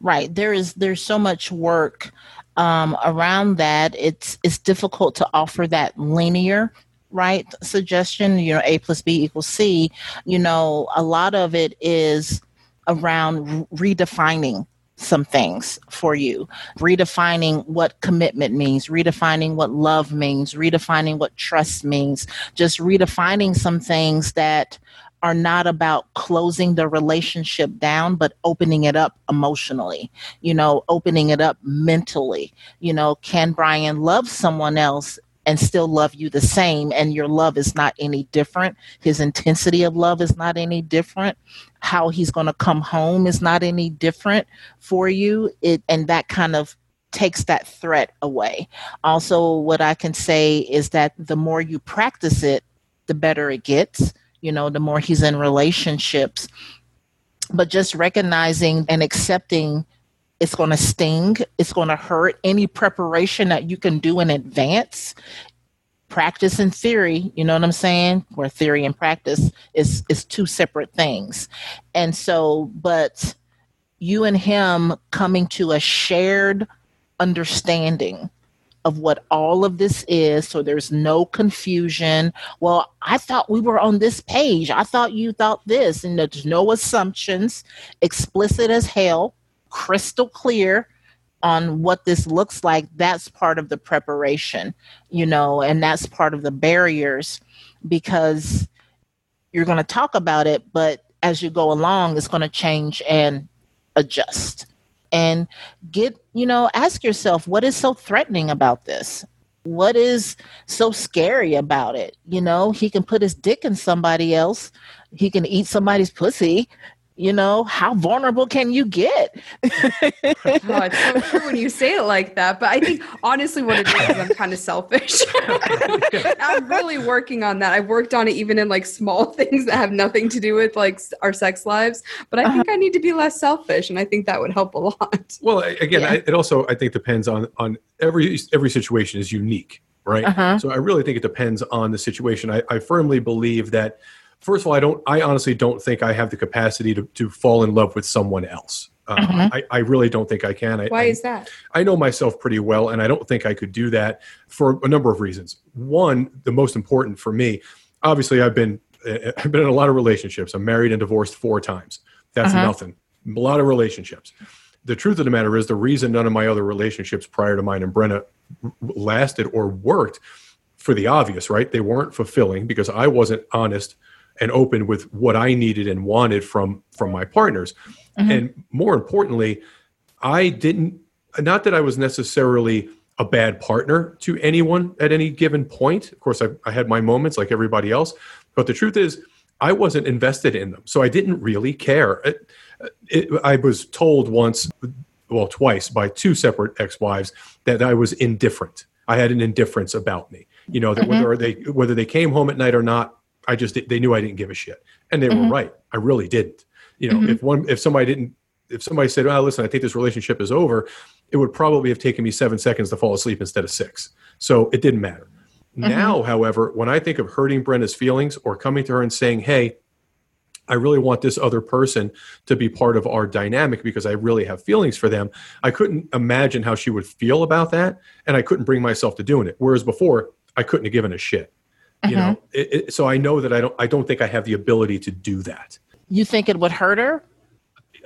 right there is there's so much work um, around that it's it's difficult to offer that linear right suggestion you know a plus b equals c you know a lot of it is around re- redefining some things for you redefining what commitment means redefining what love means redefining what trust means just redefining some things that are not about closing the relationship down, but opening it up emotionally, you know, opening it up mentally. You know, can Brian love someone else and still love you the same? And your love is not any different. His intensity of love is not any different. How he's going to come home is not any different for you. It, and that kind of takes that threat away. Also, what I can say is that the more you practice it, the better it gets you know, the more he's in relationships. But just recognizing and accepting it's going to sting, it's going to hurt. Any preparation that you can do in advance, practice and theory, you know what I'm saying? Where theory and practice is is two separate things. And so, but you and him coming to a shared understanding of what all of this is so there's no confusion well i thought we were on this page i thought you thought this and there's no assumptions explicit as hell crystal clear on what this looks like that's part of the preparation you know and that's part of the barriers because you're going to talk about it but as you go along it's going to change and adjust. And get you know ask yourself what is so threatening about this? What is so scary about it? You know he can put his dick in somebody else. He can eat somebody's pussy you know how vulnerable can you get Oh, it's so true when you say it like that. But I think honestly, what it is is I'm kind of selfish. I'm really working on that. I've worked on it even in like small things that have nothing to do with like our sex lives. But I think I need to be less selfish, and I think that would help a lot. Well, I- again, Yeah. I, it also I think depends on on every every situation is unique, right? Uh-huh. So I really think it depends on the situation. I, I firmly believe that. First of all, I don't. I honestly don't think I have the capacity to, to fall in love with someone else. Uh, Mhm. I, I really don't think I can. I, Why is that? I know myself pretty well, and I don't think I could do that for a number of reasons. One, the most important for me, obviously, I've been I've been in a lot of relationships. I'm married and divorced four times. That's Uh-huh. nothing. A lot of relationships. The truth of the matter is, the reason none of my other relationships prior to mine and Brenna lasted or worked for the obvious, right? They weren't fulfilling because I wasn't honest and open with what I needed and wanted from from my partners. Mm-hmm. And more importantly, I didn't not that I was necessarily a bad partner to anyone at any given point. Of course, I, I had my moments like everybody else, but the truth is, I wasn't invested in them, so I didn't really care. It, it, I was told once, well, twice by two separate ex-wives that I was indifferent. I had an indifference about me. You know that mm-hmm. whether they whether they came home at night or not, I just they knew I didn't give a shit, and they mm-hmm. were right. I really didn't. You know, mm-hmm. if one if somebody didn't if somebody said, "Well, listen, I think this relationship is over," it would probably have taken me seven seconds to fall asleep instead of six. So it didn't matter. Mm-hmm. Now, however, when I think of hurting Brenna's feelings or coming to her and saying, "Hey," I really want this other person to be part of our dynamic because I really have feelings for them. I couldn't imagine how she would feel about that, and I couldn't bring myself to doing it. Whereas before, I couldn't have given a shit. You know, mm-hmm. it, it, so I know that I don't. I don't think I have the ability to do that. You think it would hurt her?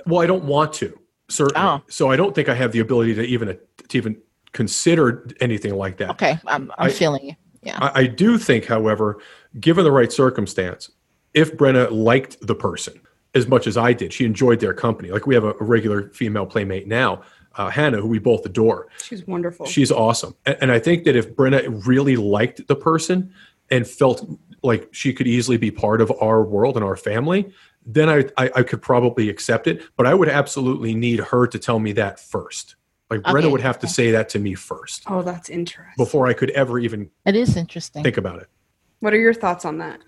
Well, I don't want to certainly. Oh. So I don't think I have the ability to even to even consider anything like that. Okay, I'm, I'm I, feeling you. Yeah. I, I do think, however, given the right circumstance, if Brenna liked the person as much as I did, she enjoyed their company. Like we have a, a regular female playmate now, uh, Hannah, who we both adore. She's wonderful. She's awesome. And, and I think that if Brenna really liked the person and felt like she could easily be part of our world and our family, then I, I, I, could probably accept it. But I would absolutely need her to tell me that first. Like okay. Brenna would have to say that to me first. Oh, that's interesting. Before I could ever even. It is interesting. Think about it. What are your thoughts on that?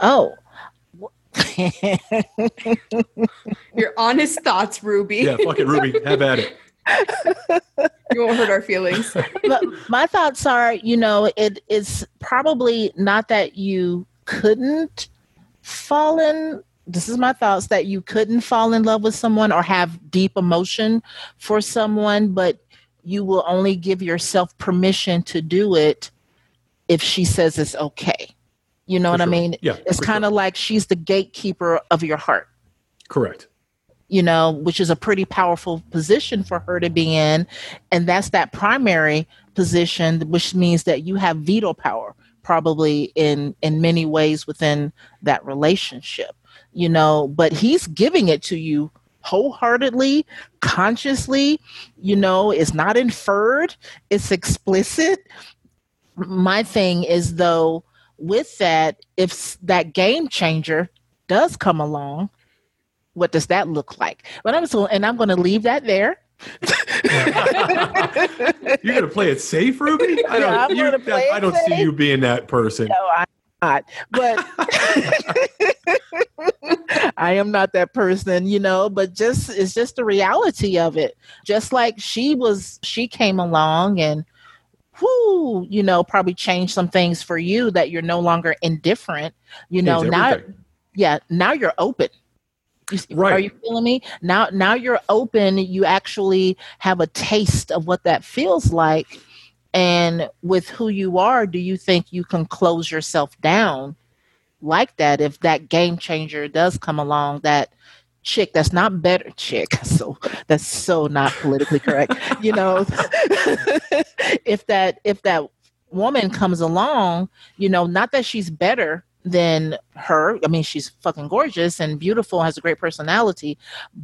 Oh. your honest thoughts, Ruby. Yeah, fuck it, Ruby. Have at it. you won't hurt our feelings. but my thoughts are, you know, it is probably not that you couldn't fall in this is my thoughts that you couldn't fall in love with someone or have deep emotion for someone, but you will only give yourself permission to do it if she says it's okay. You know for what sure. I mean? Yeah. It's kind of sure. like she's the gatekeeper of your heart. Correct. You know, which is a pretty powerful position for her to be in. And that's that primary position, which means that you have veto power probably in in many ways within that relationship you know, but he's giving it to you wholeheartedly, consciously, you know, it's not inferred, it's explicit. My thing is though, with that, if that game changer does come along, what does that look like? But I'm so, and I'm going to leave that there. You're gonna play it safe, Ruby. I don't. You, I don't see you being that person. No, I'm not. But I am not that person, you know, but just it's just the reality of it. Just like she was she came along and whoo, you know, probably changed some things for you that you're no longer indifferent. You know, now yeah, now you're open. You, right. Are you feeling me? Now now you're open, you actually have a taste of what that feels like. And with who you are, do you think you can close yourself down like that if that game changer does come along that chick that's not better chick so that's so not politically correct you know if that if that woman comes along you know not that she's better than her i mean she's fucking gorgeous and beautiful has a great personality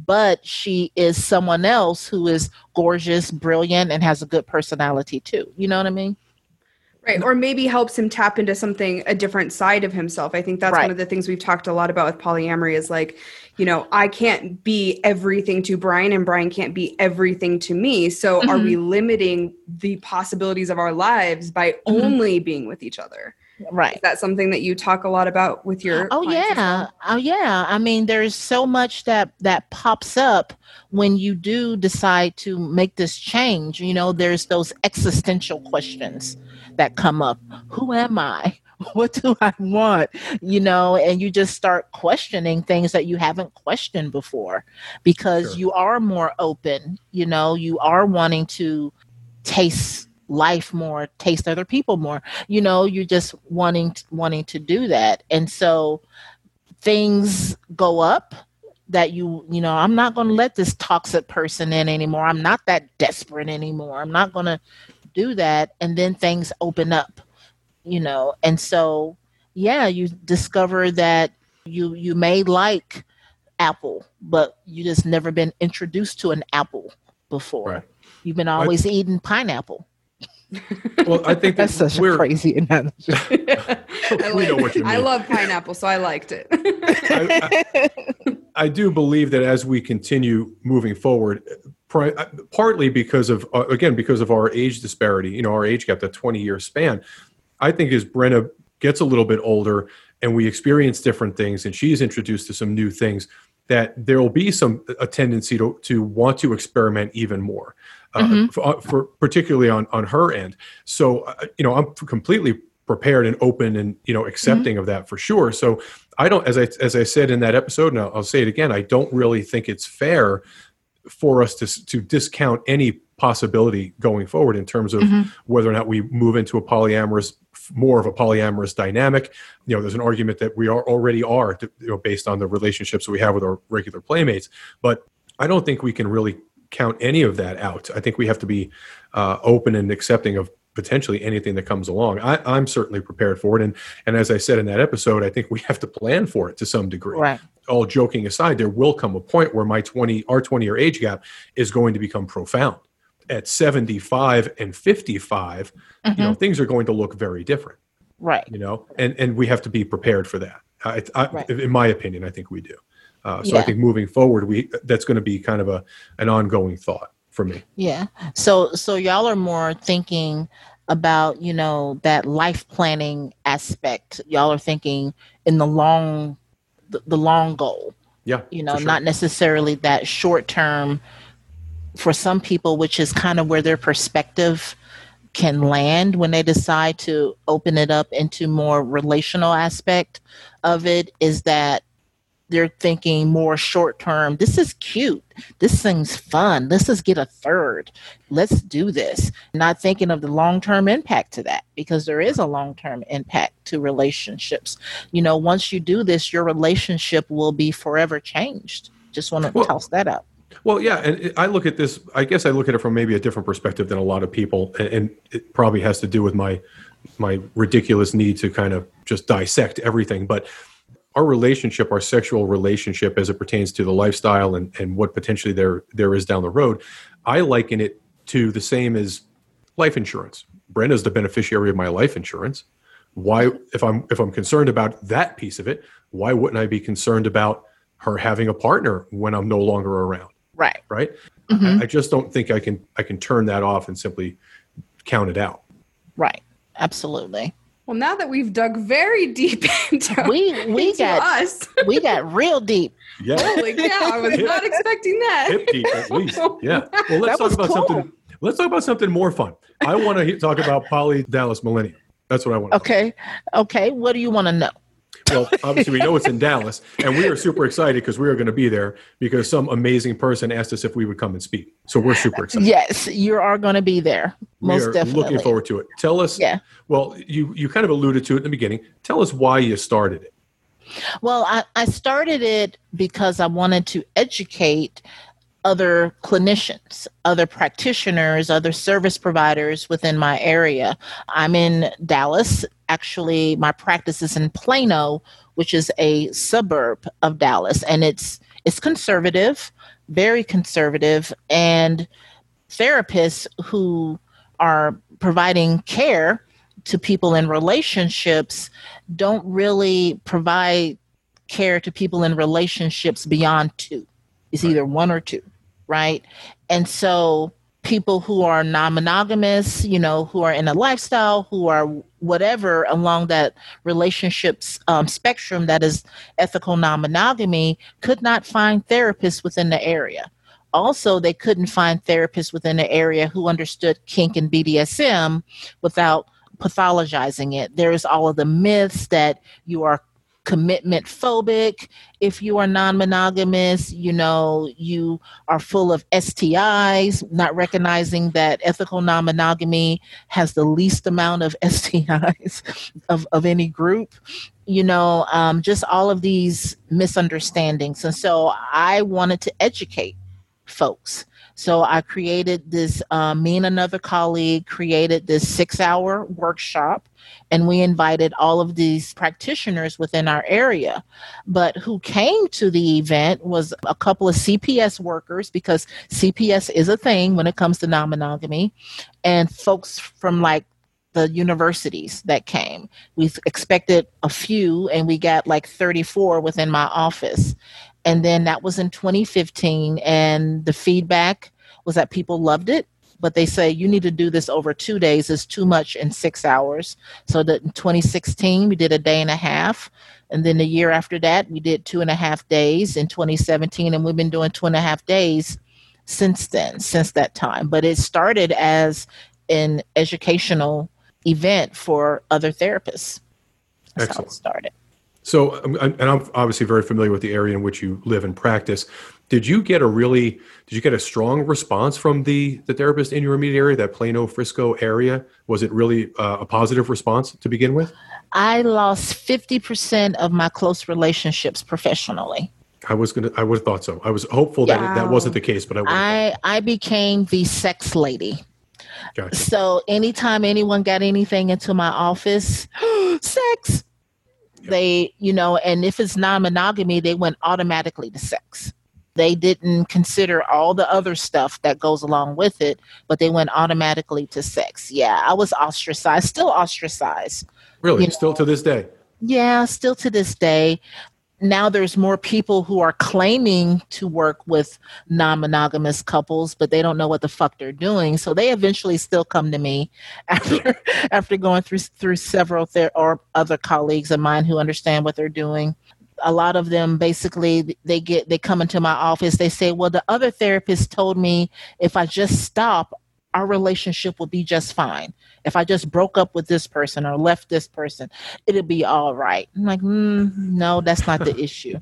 but she is someone else who is gorgeous brilliant and has a good personality too you know what i mean Right. Or maybe helps him tap into something, a different side of himself. I think that's right. one of the things we've talked a lot about with polyamory is like, you know, I can't be everything to Brian and Brian can't be everything to me. So mm-hmm. are we limiting the possibilities of our lives by mm-hmm. only being with each other? Right. Is that something that you talk a lot about with your Oh yeah. Well? Oh yeah. I mean there's so much that that pops up when you do decide to make this change. You know, there's those existential questions that come up. Who am I? What do I want? You know, and you just start questioning things that you haven't questioned before because sure. you are more open. You know, you are wanting to taste life more taste other people more you know you're just wanting wanting to do that and so things go up that you you know i'm not going to let this toxic person in anymore i'm not that desperate anymore i'm not going to do that and then things open up you know, and so yeah, you discover that you you may like apple, but you just never been introduced to an apple before. Right. You've been always I, eating pineapple. Well, I think that's such a crazy analogy. I, like, know what you mean. I love pineapple, so I liked it. I, I, I, do believe that as we continue moving forward, pri- uh, partly because of uh, again because of our age disparity, you know, our age gap, that twenty year span. I think as Brenna gets a little bit older and we experience different things, and she's introduced to some new things, that there will be some a tendency to to want to experiment even more uh, mm-hmm. for, uh, for, particularly on on her end. So uh, you know, I'm completely prepared and open and you know accepting mm-hmm. of that for sure. So I don't, as I as I said in that episode, and I'll, I'll say it again, I don't really think it's fair for us to to discount any possibility going forward in terms of mm-hmm. whether or not we move into a polyamorous more of a polyamorous dynamic you know there's an argument that we are already are you know based on the relationships that we have with our regular playmates but i don't think we can really count any of that out. I think we have to be uh, open and accepting of potentially anything that comes along. I, am certainly prepared for it, and and as I said in that episode, I think we have to plan for it to some degree. Right. All joking aside, there will come a point where my 20 our 20 year age gap is going to become profound. At 75 and 55, mm-hmm. you know, things are going to look very different. Right. You know, and and we have to be prepared for that. I, I, right. In my opinion, I think we do. Uh, so yeah. I think moving forward, we that's going to be kind of a an ongoing thought for me. Yeah. So so y'all are more thinking about you know that life planning aspect. Y'all are thinking in the long the, the long goal. Yeah. You know, sure. not necessarily that short term. For some people, which is kind of where their perspective can land when they decide to open it up into more relational aspect of it is that they're thinking more short term. This is cute. This thing's fun. Let's just get a third. Let's do this. Not thinking of the long term impact to that because there is a long term impact to relationships. You know, once you do this, your relationship will be forever changed. Just want to well, toss that up. Well, yeah, and I look at this. I guess I look at it from maybe a different perspective than a lot of people, and it probably has to do with my my ridiculous need to kind of just dissect everything. But our relationship, our sexual relationship as it pertains to the lifestyle and, and what potentially there there is down the road, I liken it to the same as life insurance. Brenna's the beneficiary of my life insurance. Why if I'm if I'm concerned about that piece of it, why wouldn't I be concerned about her having a partner when I'm no longer around? Right. Right. Mm-hmm. I, I just don't think I can I can turn that off and simply count it out. Right. Absolutely. Well, now that we've dug very deep into we we into got us, we got real deep. Yeah. Holy cow! I was not expecting that. Hip deep, at least. Yeah. Well, let's talk about cool. something. Let's talk about something more fun. I want to talk about Poly Dallas Millennium. That's what I want. Okay. Okay. What do you want to know? Well, obviously, we know it's in Dallas, and we are super excited because we are going to be there because some amazing person asked us if we would come and speak. So we're super excited. Yes, you are going to be there. Most we are definitely. Looking forward to it. Tell us. Yeah. Well, you you kind of alluded to it in the beginning. Tell us why you started it. Well, I, I started it because I wanted to educate other clinicians, other practitioners, other service providers within my area. I'm in Dallas. Actually, my practice is in Plano, which is a suburb of Dallas, and it's it's conservative, very conservative, and therapists who are providing care to people in relationships don't really provide care to people in relationships beyond two. It's either one or two right? And so people who are non-monogamous, you know, who are in a lifestyle, who are whatever along that relationships um, spectrum that is ethical non-monogamy, could not find therapists within the area. Also, they couldn't find therapists within the area who understood kink and BDSM without pathologizing it. There's all of the myths that you are commitment phobic. If you are non-monogamous you know you are full of stis not recognizing that ethical non-monogamy has the least amount of stis of, of any group you know um, just all of these misunderstandings. And so i wanted to educate folks So I created this, uh, me and another colleague created this six hour workshop, and we invited all of these practitioners within our area. But who came to the event was a couple of CPS workers because CPS is a thing when it comes to non monogamy, and folks from like the universities that came. We expected a few, and we got like 34 within my office. And then that was in 2015, and the feedback was that people loved it. But they say you need to do this over two days. is too much in six hours. So that in 2016 we did a day and a half, and then the year after that we did two and a half days in 2017, and we've been doing two and a half days since then, since that time. But it started as an educational event for other therapists. That's Excellent. how it started. So, um, and I'm obviously very familiar with the area in which you live and practice. Did you get a really, did you get a strong response from the the therapist in your immediate area, that Plano Frisco area? Was it really uh, a positive response to begin with? I lost 50% of my close relationships professionally. I was gonna, I would have thought so. I was hopeful that it, that wasn't the case, but I. I, I became the sex lady. Gotcha. So anytime anyone got anything into my office, sex, they, you know, and if it's non monogamy, they went automatically to sex. They didn't consider all the other stuff that goes along with it, but they went automatically to sex. Yeah, I was ostracized, still ostracized. Really, you still to this day. Yeah, still to this day. Now there's more people who are claiming to work with non-monogamous couples, but they don't know what the fuck they're doing. So they eventually still come to me after after going through through several ther- or other colleagues of mine who understand what they're doing. A lot of them basically they get they come into my office. They say, "Well, the other therapist told me if I just stop, our relationship will be just fine. If I just broke up with this person or left this person, it'll be all right. I'm like, mm, no, that's not the issue.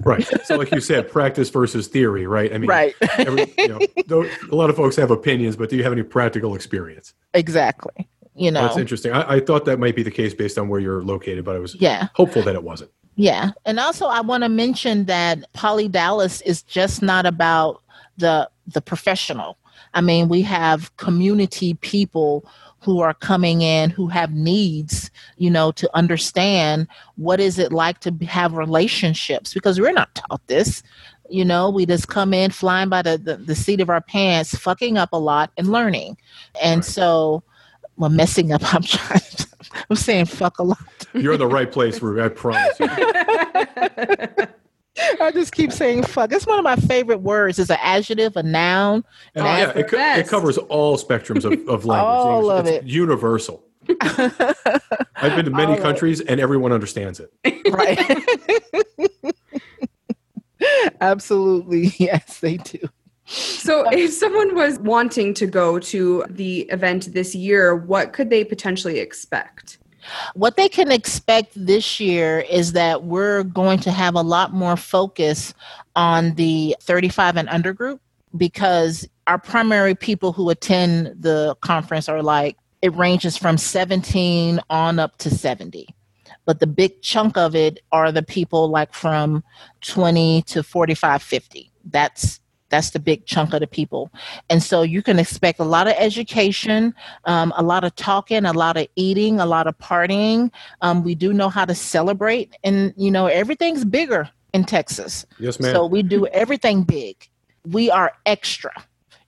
Right. So, like you said, practice versus theory, right? I mean, right. every, you know, a lot of folks have opinions, but do you have any practical experience? exactly. You know, That's interesting. I, I thought that might be the case based on where you're located, but I was yeah. hopeful that it wasn't. Yeah. And also I want to mention that Poly Dallas is just not about the the professional. I mean, we have community people who are coming in who have needs, you know, to understand what is it like to have relationships because we're not taught this. You know, we just come in flying by the, the, the seat of our pants, fucking up a lot and learning. And Right. so, well, messing up, I'm trying, I'm saying fuck a lot. You're in the right place, Ruby. I promise you. I just keep saying fuck. It's one of my favorite words. It's an adjective, a noun. And That's oh, yeah, it, co- it covers all spectrums of, of language. All it's, of it's it. universal. I've been to many All countries and everyone understands it. right. Absolutely. Yes, they do. So, if someone was wanting to go to the event this year, what could they potentially expect? What they can expect this year is that we're going to have a lot more focus on the 35 and under group because our primary people who attend the conference are like, it ranges from 17 on up to 70. But the big chunk of it are the people like from 20 to 45, 50. That's that's the big chunk of the people. And so you can expect a lot of education, um, a lot of talking, a lot of eating, a lot of partying. Um, we do know how to celebrate, and you know everything's bigger in Texas. Yes, ma'am. So we do everything big. We are extra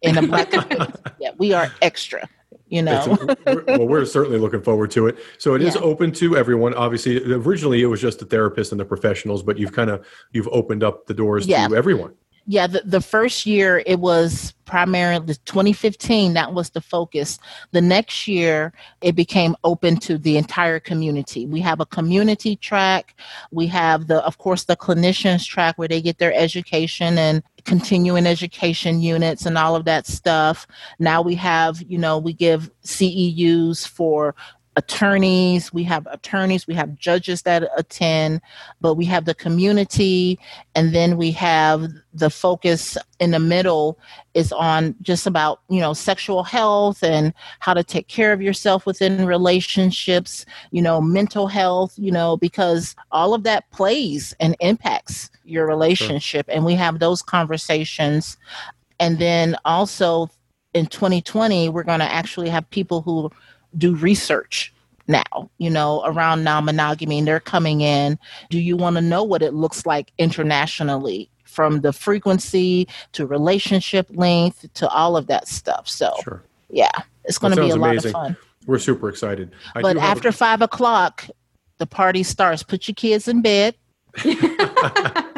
in the black community. Yeah, we are extra. You know, we're- well, we're certainly looking forward to it. So it is Yeah. open to everyone. Obviously, originally it was just the therapists and the professionals, but you've kind of you've opened up the doors Yeah. to everyone. Yeah. The, the first year it was primarily 2015. That was the focus. The next year it became open to the entire community. We have a community track. We have the, of course, the clinicians track where they get their education and continuing education units and all of that stuff. Now we have, you know, we give CEUs for attorneys, we have attorneys, we have judges that attend, but we have the community, and then we have the focus in the middle is on just about, you know, sexual health and how to take care of yourself within relationships, you know, mental health, you know, because all of that plays and impacts your relationship. And we have those conversations And then also in 2020, we're going to actually have people who do research now, you know, around non monogamy. And they're coming in. Do you want to know what it looks like internationally? From the frequency to relationship length to all of that stuff. So, Sure. yeah, it's going to be a sounds lot of fun. We're super excited. I But have a- after five o'clock, the party starts. Put your kids in bed.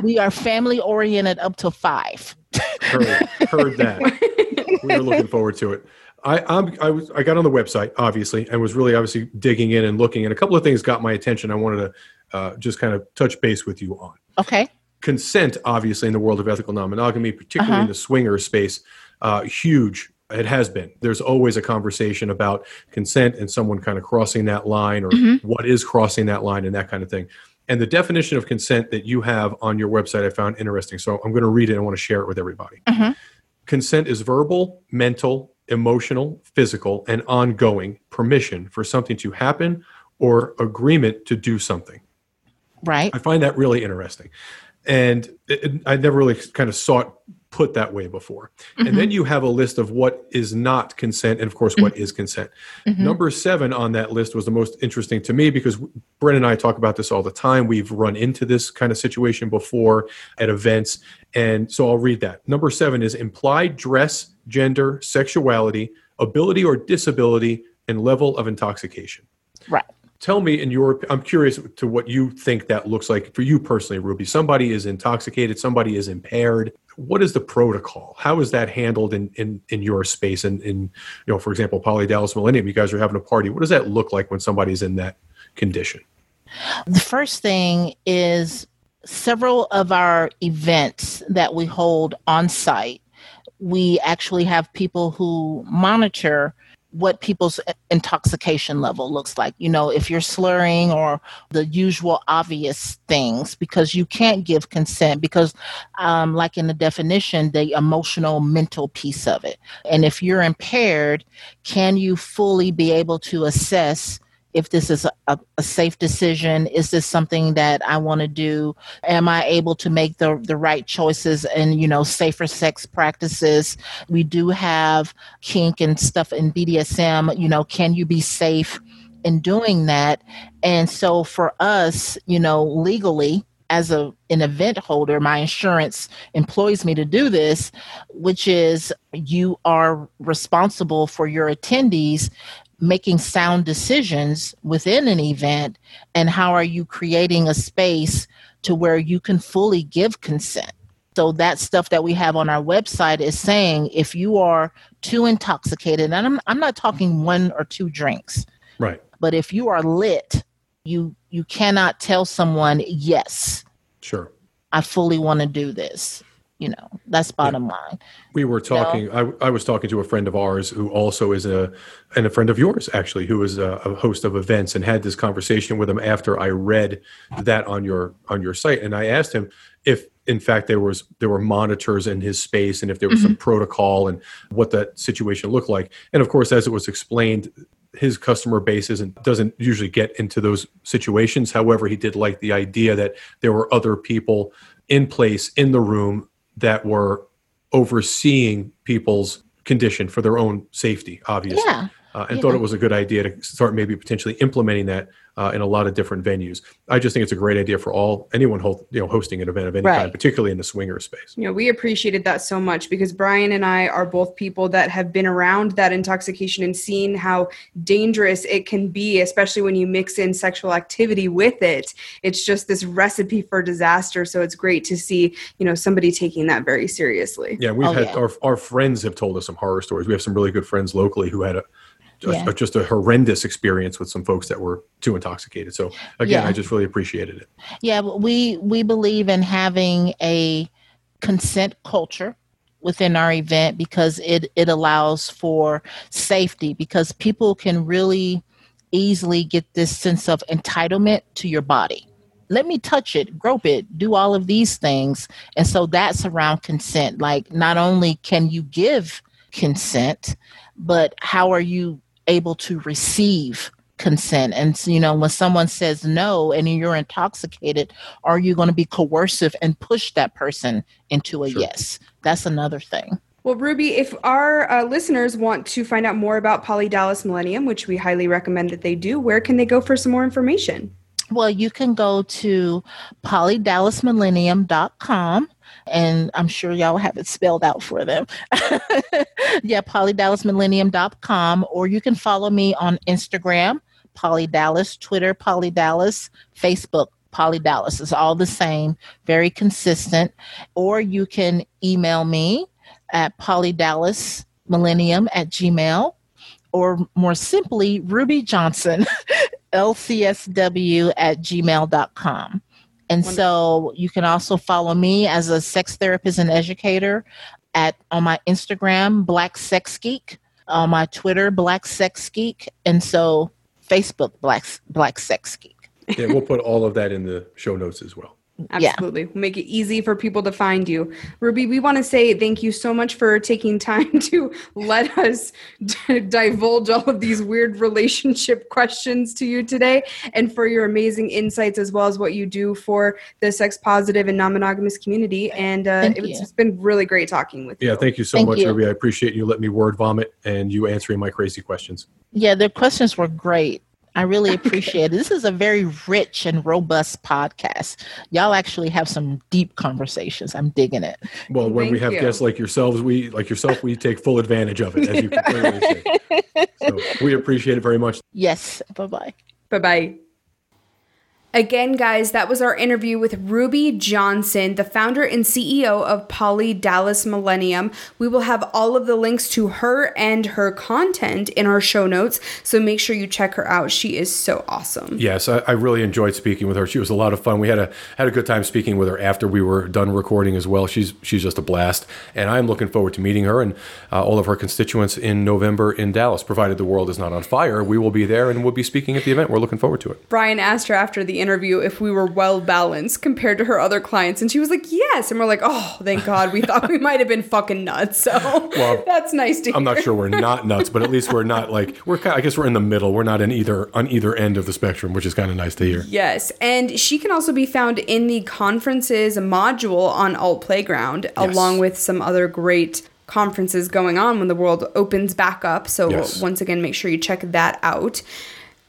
we are family oriented up to five. heard, heard that. We are looking forward to it. I, I'm, I was I got on the website obviously and was really obviously digging in and looking and a couple of things got my attention. I wanted to uh, just kind of touch base with you on Okay. consent. Obviously, in the world of ethical non-monogamy, particularly Uh-huh. in the swinger space, uh, huge. It has been. There's always a conversation about consent and someone kind of crossing that line or Mhm. what is crossing that line and that kind of thing. And the definition of consent that you have on your website, I found interesting. So I'm going to read it. and I want to share it with everybody. Mhm. Consent is verbal, mental, emotional, physical, and ongoing permission for something to happen or agreement to do something. Right. I find that really interesting. And it, it- I never really kind of saw it put that way before. And then you have a list of what is not consent and, of course, what is consent. Mhm. Number seven on that list was the most interesting to me because Brenna and I talk about this all the time. We've run into this kind of situation before at events. And so I'll read that. Number seven is implied dress, gender, sexuality, ability or disability, and level of intoxication. Right. Tell me, in your, I'm curious to what you think that looks like for you personally, Ruby. Somebody is intoxicated, somebody is impaired. What is the protocol? How is that handled in in, in your space? And in, you know, for example, Poly Dallas Millennium, you guys are having a party. What does that look like when somebody's in that condition? The first thing is several of our events that we hold on site, we actually have people who monitor what people's intoxication level looks like. You know, if you're slurring or the usual obvious things, because you can't give consent, because, um, like in the definition, the emotional, mental piece of it. And if you're impaired, can you fully be able to assess? If this is a, a, safe decision is this something that i want to do? Am i able to make the, the right choices and you know safer sex practices? We do have kink and stuff in bdsm you know can you be safe in doing that? And so for us you know legally as a an event holder my insurance employs me to do this which is you are responsible for your attendees making sound decisions within an event and how are you creating a space to where you can fully give consent? So that stuff that we have on our website is saying if you are too intoxicated and I'm, I'm not talking one or two drinks. Right. But if you are lit you you cannot tell someone yes sure. I fully want to do this you know that's bottom yeah. line we were talking I, I, was talking to a friend of ours who also is a and a friend of yours actually who is a, a, host of events and had this conversation with him after i read that on your on your site and i asked him if in fact there was there were monitors in his space and if there was mm-hmm. some protocol and what that situation looked like and of course as it was explained his customer base isn't doesn't usually get into those situations however he did like the idea that there were other people in place in the room that were overseeing people's condition for their own safety, obviously. Yeah. Uh, and yeah. thought it was a good idea to start maybe potentially implementing that uh, in a lot of different venues. I just think it's a great idea for all anyone hold, you know hosting an event of any Right. kind, particularly in the swinger space. You know, we appreciated that so much because Brian and I are both people that have been around that intoxication and seen how dangerous it can be, especially when you mix in sexual activity with it. It's just this recipe for disaster. So it's great to see, you know, somebody taking that very seriously. Yeah, we've Oh, had yeah. our our friends have told us some horror stories. We have some really good friends locally who had a- Yeah. a- just a horrendous experience with some folks that were too intoxicated. So again, Yeah. I just really appreciated it. Yeah, we we believe in having a consent culture within our event because it it allows for safety because people can really easily get this sense of entitlement to your body. Let me touch it, grope it, do all of these things. And so that's around consent. Like not only can you give consent, but how are you able to receive consent and so, you know when someone says no and you're intoxicated are you going to be coercive and push that person into a Sure. yes that's another thing Well, Ruby, if our uh, listeners want to find out more about Poly Dallas Millennium, which we highly recommend that they do, where can they go for some more information? Well, you can go to polydallasmillennium.com and I'm sure y'all have it spelled out for them. yeah, polydallasmillennium.com, or you can follow me on Instagram, polydallas, Twitter, polydallas, Facebook, polydallas. It's all the same, very consistent. Or you can email me at polydallasmillennium at gmail, or more simply, Ruby Johnson, lcsw at gmail.com. And so you can also follow me as a sex therapist and educator at on my Instagram, Black Sex Geek, on my Twitter, Black Sex Geek, and so Facebook, Black Black Sex Geek. Yeah, we'll put all of that in the show notes as well. Absolutely. Yeah. Make it easy for people to find you. Ruby, we want to say thank you so much for taking time to let us d- divulge all of these weird relationship questions to you today and for your amazing insights as well as what you do for the sex positive and non monogamous community. And uh, it's been really great talking with you. Yeah, thank you so thank much, you. Ruby. I appreciate you letting me word vomit and you answering my crazy questions. Yeah, the questions were great. I really appreciate it. This is a very rich and robust podcast. Y'all actually have some deep conversations. I'm digging it. Well, when Thank we have you. guests like yourselves, we like yourself, we take full advantage of it, as you can clearly see. So we appreciate it very much. Yes. Bye bye. Bye bye. Again, guys, that was our interview with Ruby Johnson, the founder and CEO of Poly Dallas Millennium. We will have all of the links to her and her content in our show notes, so make sure you check her out. She is so awesome. Yes, I, I really enjoyed speaking with her. She was a lot of fun. We had a had a good time speaking with her after we were done recording as well. She's she's just a blast, and I'm looking forward to meeting her and uh, all of her constituents in November in Dallas. Provided the world is not on fire, we will be there and we'll be speaking at the event. We're looking forward to it. Brian asked her after the interview if we were well balanced compared to her other clients, and she was like, "Yes." And we're like, "Oh, thank God." We thought we might have been fucking nuts. So Well, that's nice to hear. I'm not sure we're not nuts, but at least we're not like we're. Kind of, I guess we're in the middle. We're not in either on either end of the spectrum, which is kind of nice to hear. Yes, and she can also be found in the conferences module on Alt Playground, Yes. along with some other great conferences going on when the world opens back up. So, Yes. once again, make sure you check that out.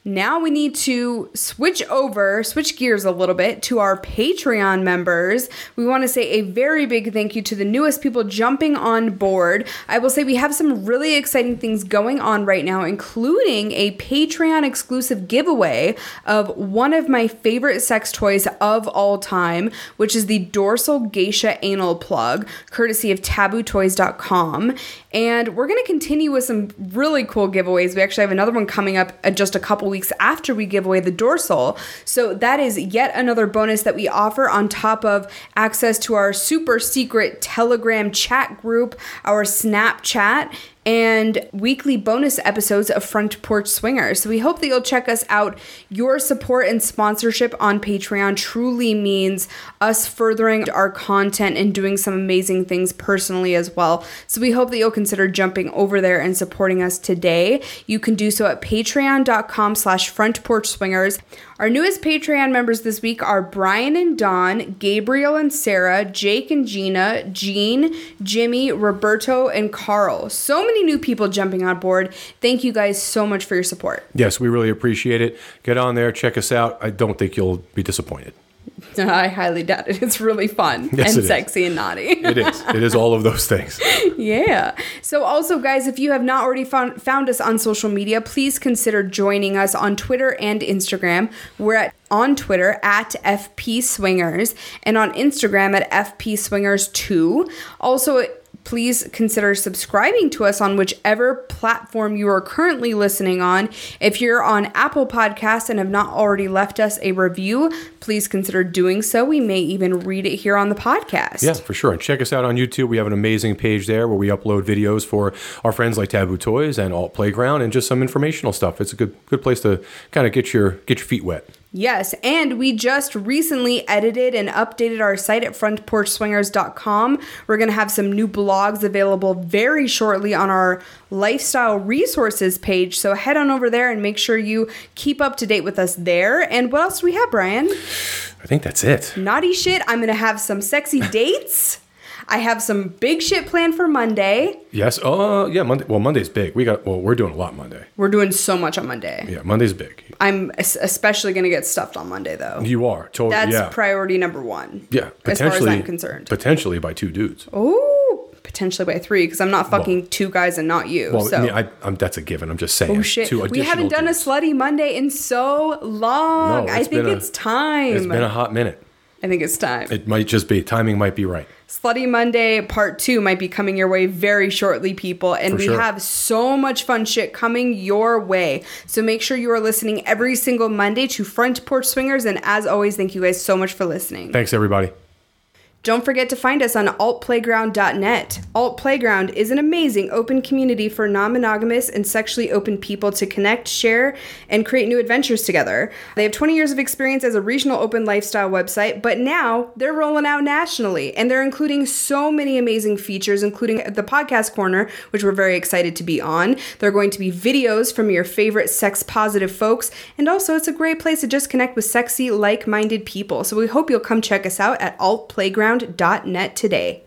Now we need to switch over, switch gears a little bit to our Patreon members. We want to say a very big thank you to the newest people jumping on board. I will say we have some really exciting things going on right now, including a Patreon exclusive giveaway of one of my favorite sex toys of all time, which is the Dorcel Geisha Anal Plug, courtesy of tabootoys.com. And we're going to continue with some really cool giveaways. We actually have another one coming up uh, just a couple weeks after we give away the Dorcel. So that is yet another bonus that we offer on top of access to our super secret Telegram chat group, our Snapchat, and weekly bonus episodes of Front Porch Swingers. So we hope that you'll check us out. Your support and sponsorship on Patreon truly means us furthering our content and doing some amazing things personally as well. So we hope that you'll consider jumping over there and supporting us today. You can do so at patreon.com slash front porch swingers. Our newest Patreon members this week are Brian and Don, Gabriel and Sarah, Jake and Gina, Jean, Jimmy, Roberto, and Carl. So many new people jumping on board. Thank you guys so much for your support. Yes, we really appreciate it. Get on there, check us out. I don't think you'll be disappointed. I highly doubt it. It's really fun Yes, and it is. sexy and naughty. It is. It is all of those things. Yeah. So, also, guys, if you have not already found, found us on social media, please consider joining us on Twitter and Instagram. We're at on Twitter at FP Swingers and on Instagram at FP Swingers 2. Also, please consider subscribing to us on whichever platform you are currently listening on. If you're on Apple Podcasts and have not already left us a review, please consider doing so. We may even read it here on the podcast. Yeah, for sure. And check us out on YouTube. We have an amazing page there where we upload videos for our friends like Taboo Toys and Alt Playground and just some informational stuff. It's a good good place to kind of get your get your feet wet. Yes, and we just recently edited and updated our site at frontporchswingers.com. We're going to have some new blogs available very shortly on our lifestyle resources page. So head on over there and make sure you keep up to date with us there. And what else do we have, Brian? I think that's it. Naughty shit. I'm going to have some sexy dates. I have some big shit planned for Monday. Yes. Oh, yeah. Monday. Well, Monday's big. We got. Well, we're doing a lot Monday. We're doing so much on Monday. Yeah, Monday's big. I'm especially going to get stuffed on Monday, though. You are totally. That's yeah. priority number one. yeah. As far as Potentially. I'm concerned. Potentially by two dudes. Oh, potentially by three, because I'm not fucking two guys and not you. Well, so. I I'm, that's a given. I'm just saying. Oh shit! We haven't done dudes. a slutty Monday in so long. No, I think a- it's time. It's been a hot minute. I think it's time. It might just be timing. Might be right. Slutty Monday part two might be coming your way very shortly, people. And For we sure. have so much fun shit coming your way. So make sure you are listening every single Monday to Front Porch Swingers. And as always, thank you guys so much for listening. Thanks, everybody. Don't forget to find us on altplayground.net. Alt Playground is an amazing open community for non monogamous and sexually open people to connect, share, and create new adventures together. They have 20 years of experience as a regional open lifestyle website, but now they're rolling out nationally and they're including so many amazing features, including the podcast corner, which we're very excited to be on. There are going to be videos from your favorite sex positive folks, and also it's a great place to just connect with sexy, like minded people. So we hope you'll come check us out at altplayground.net today.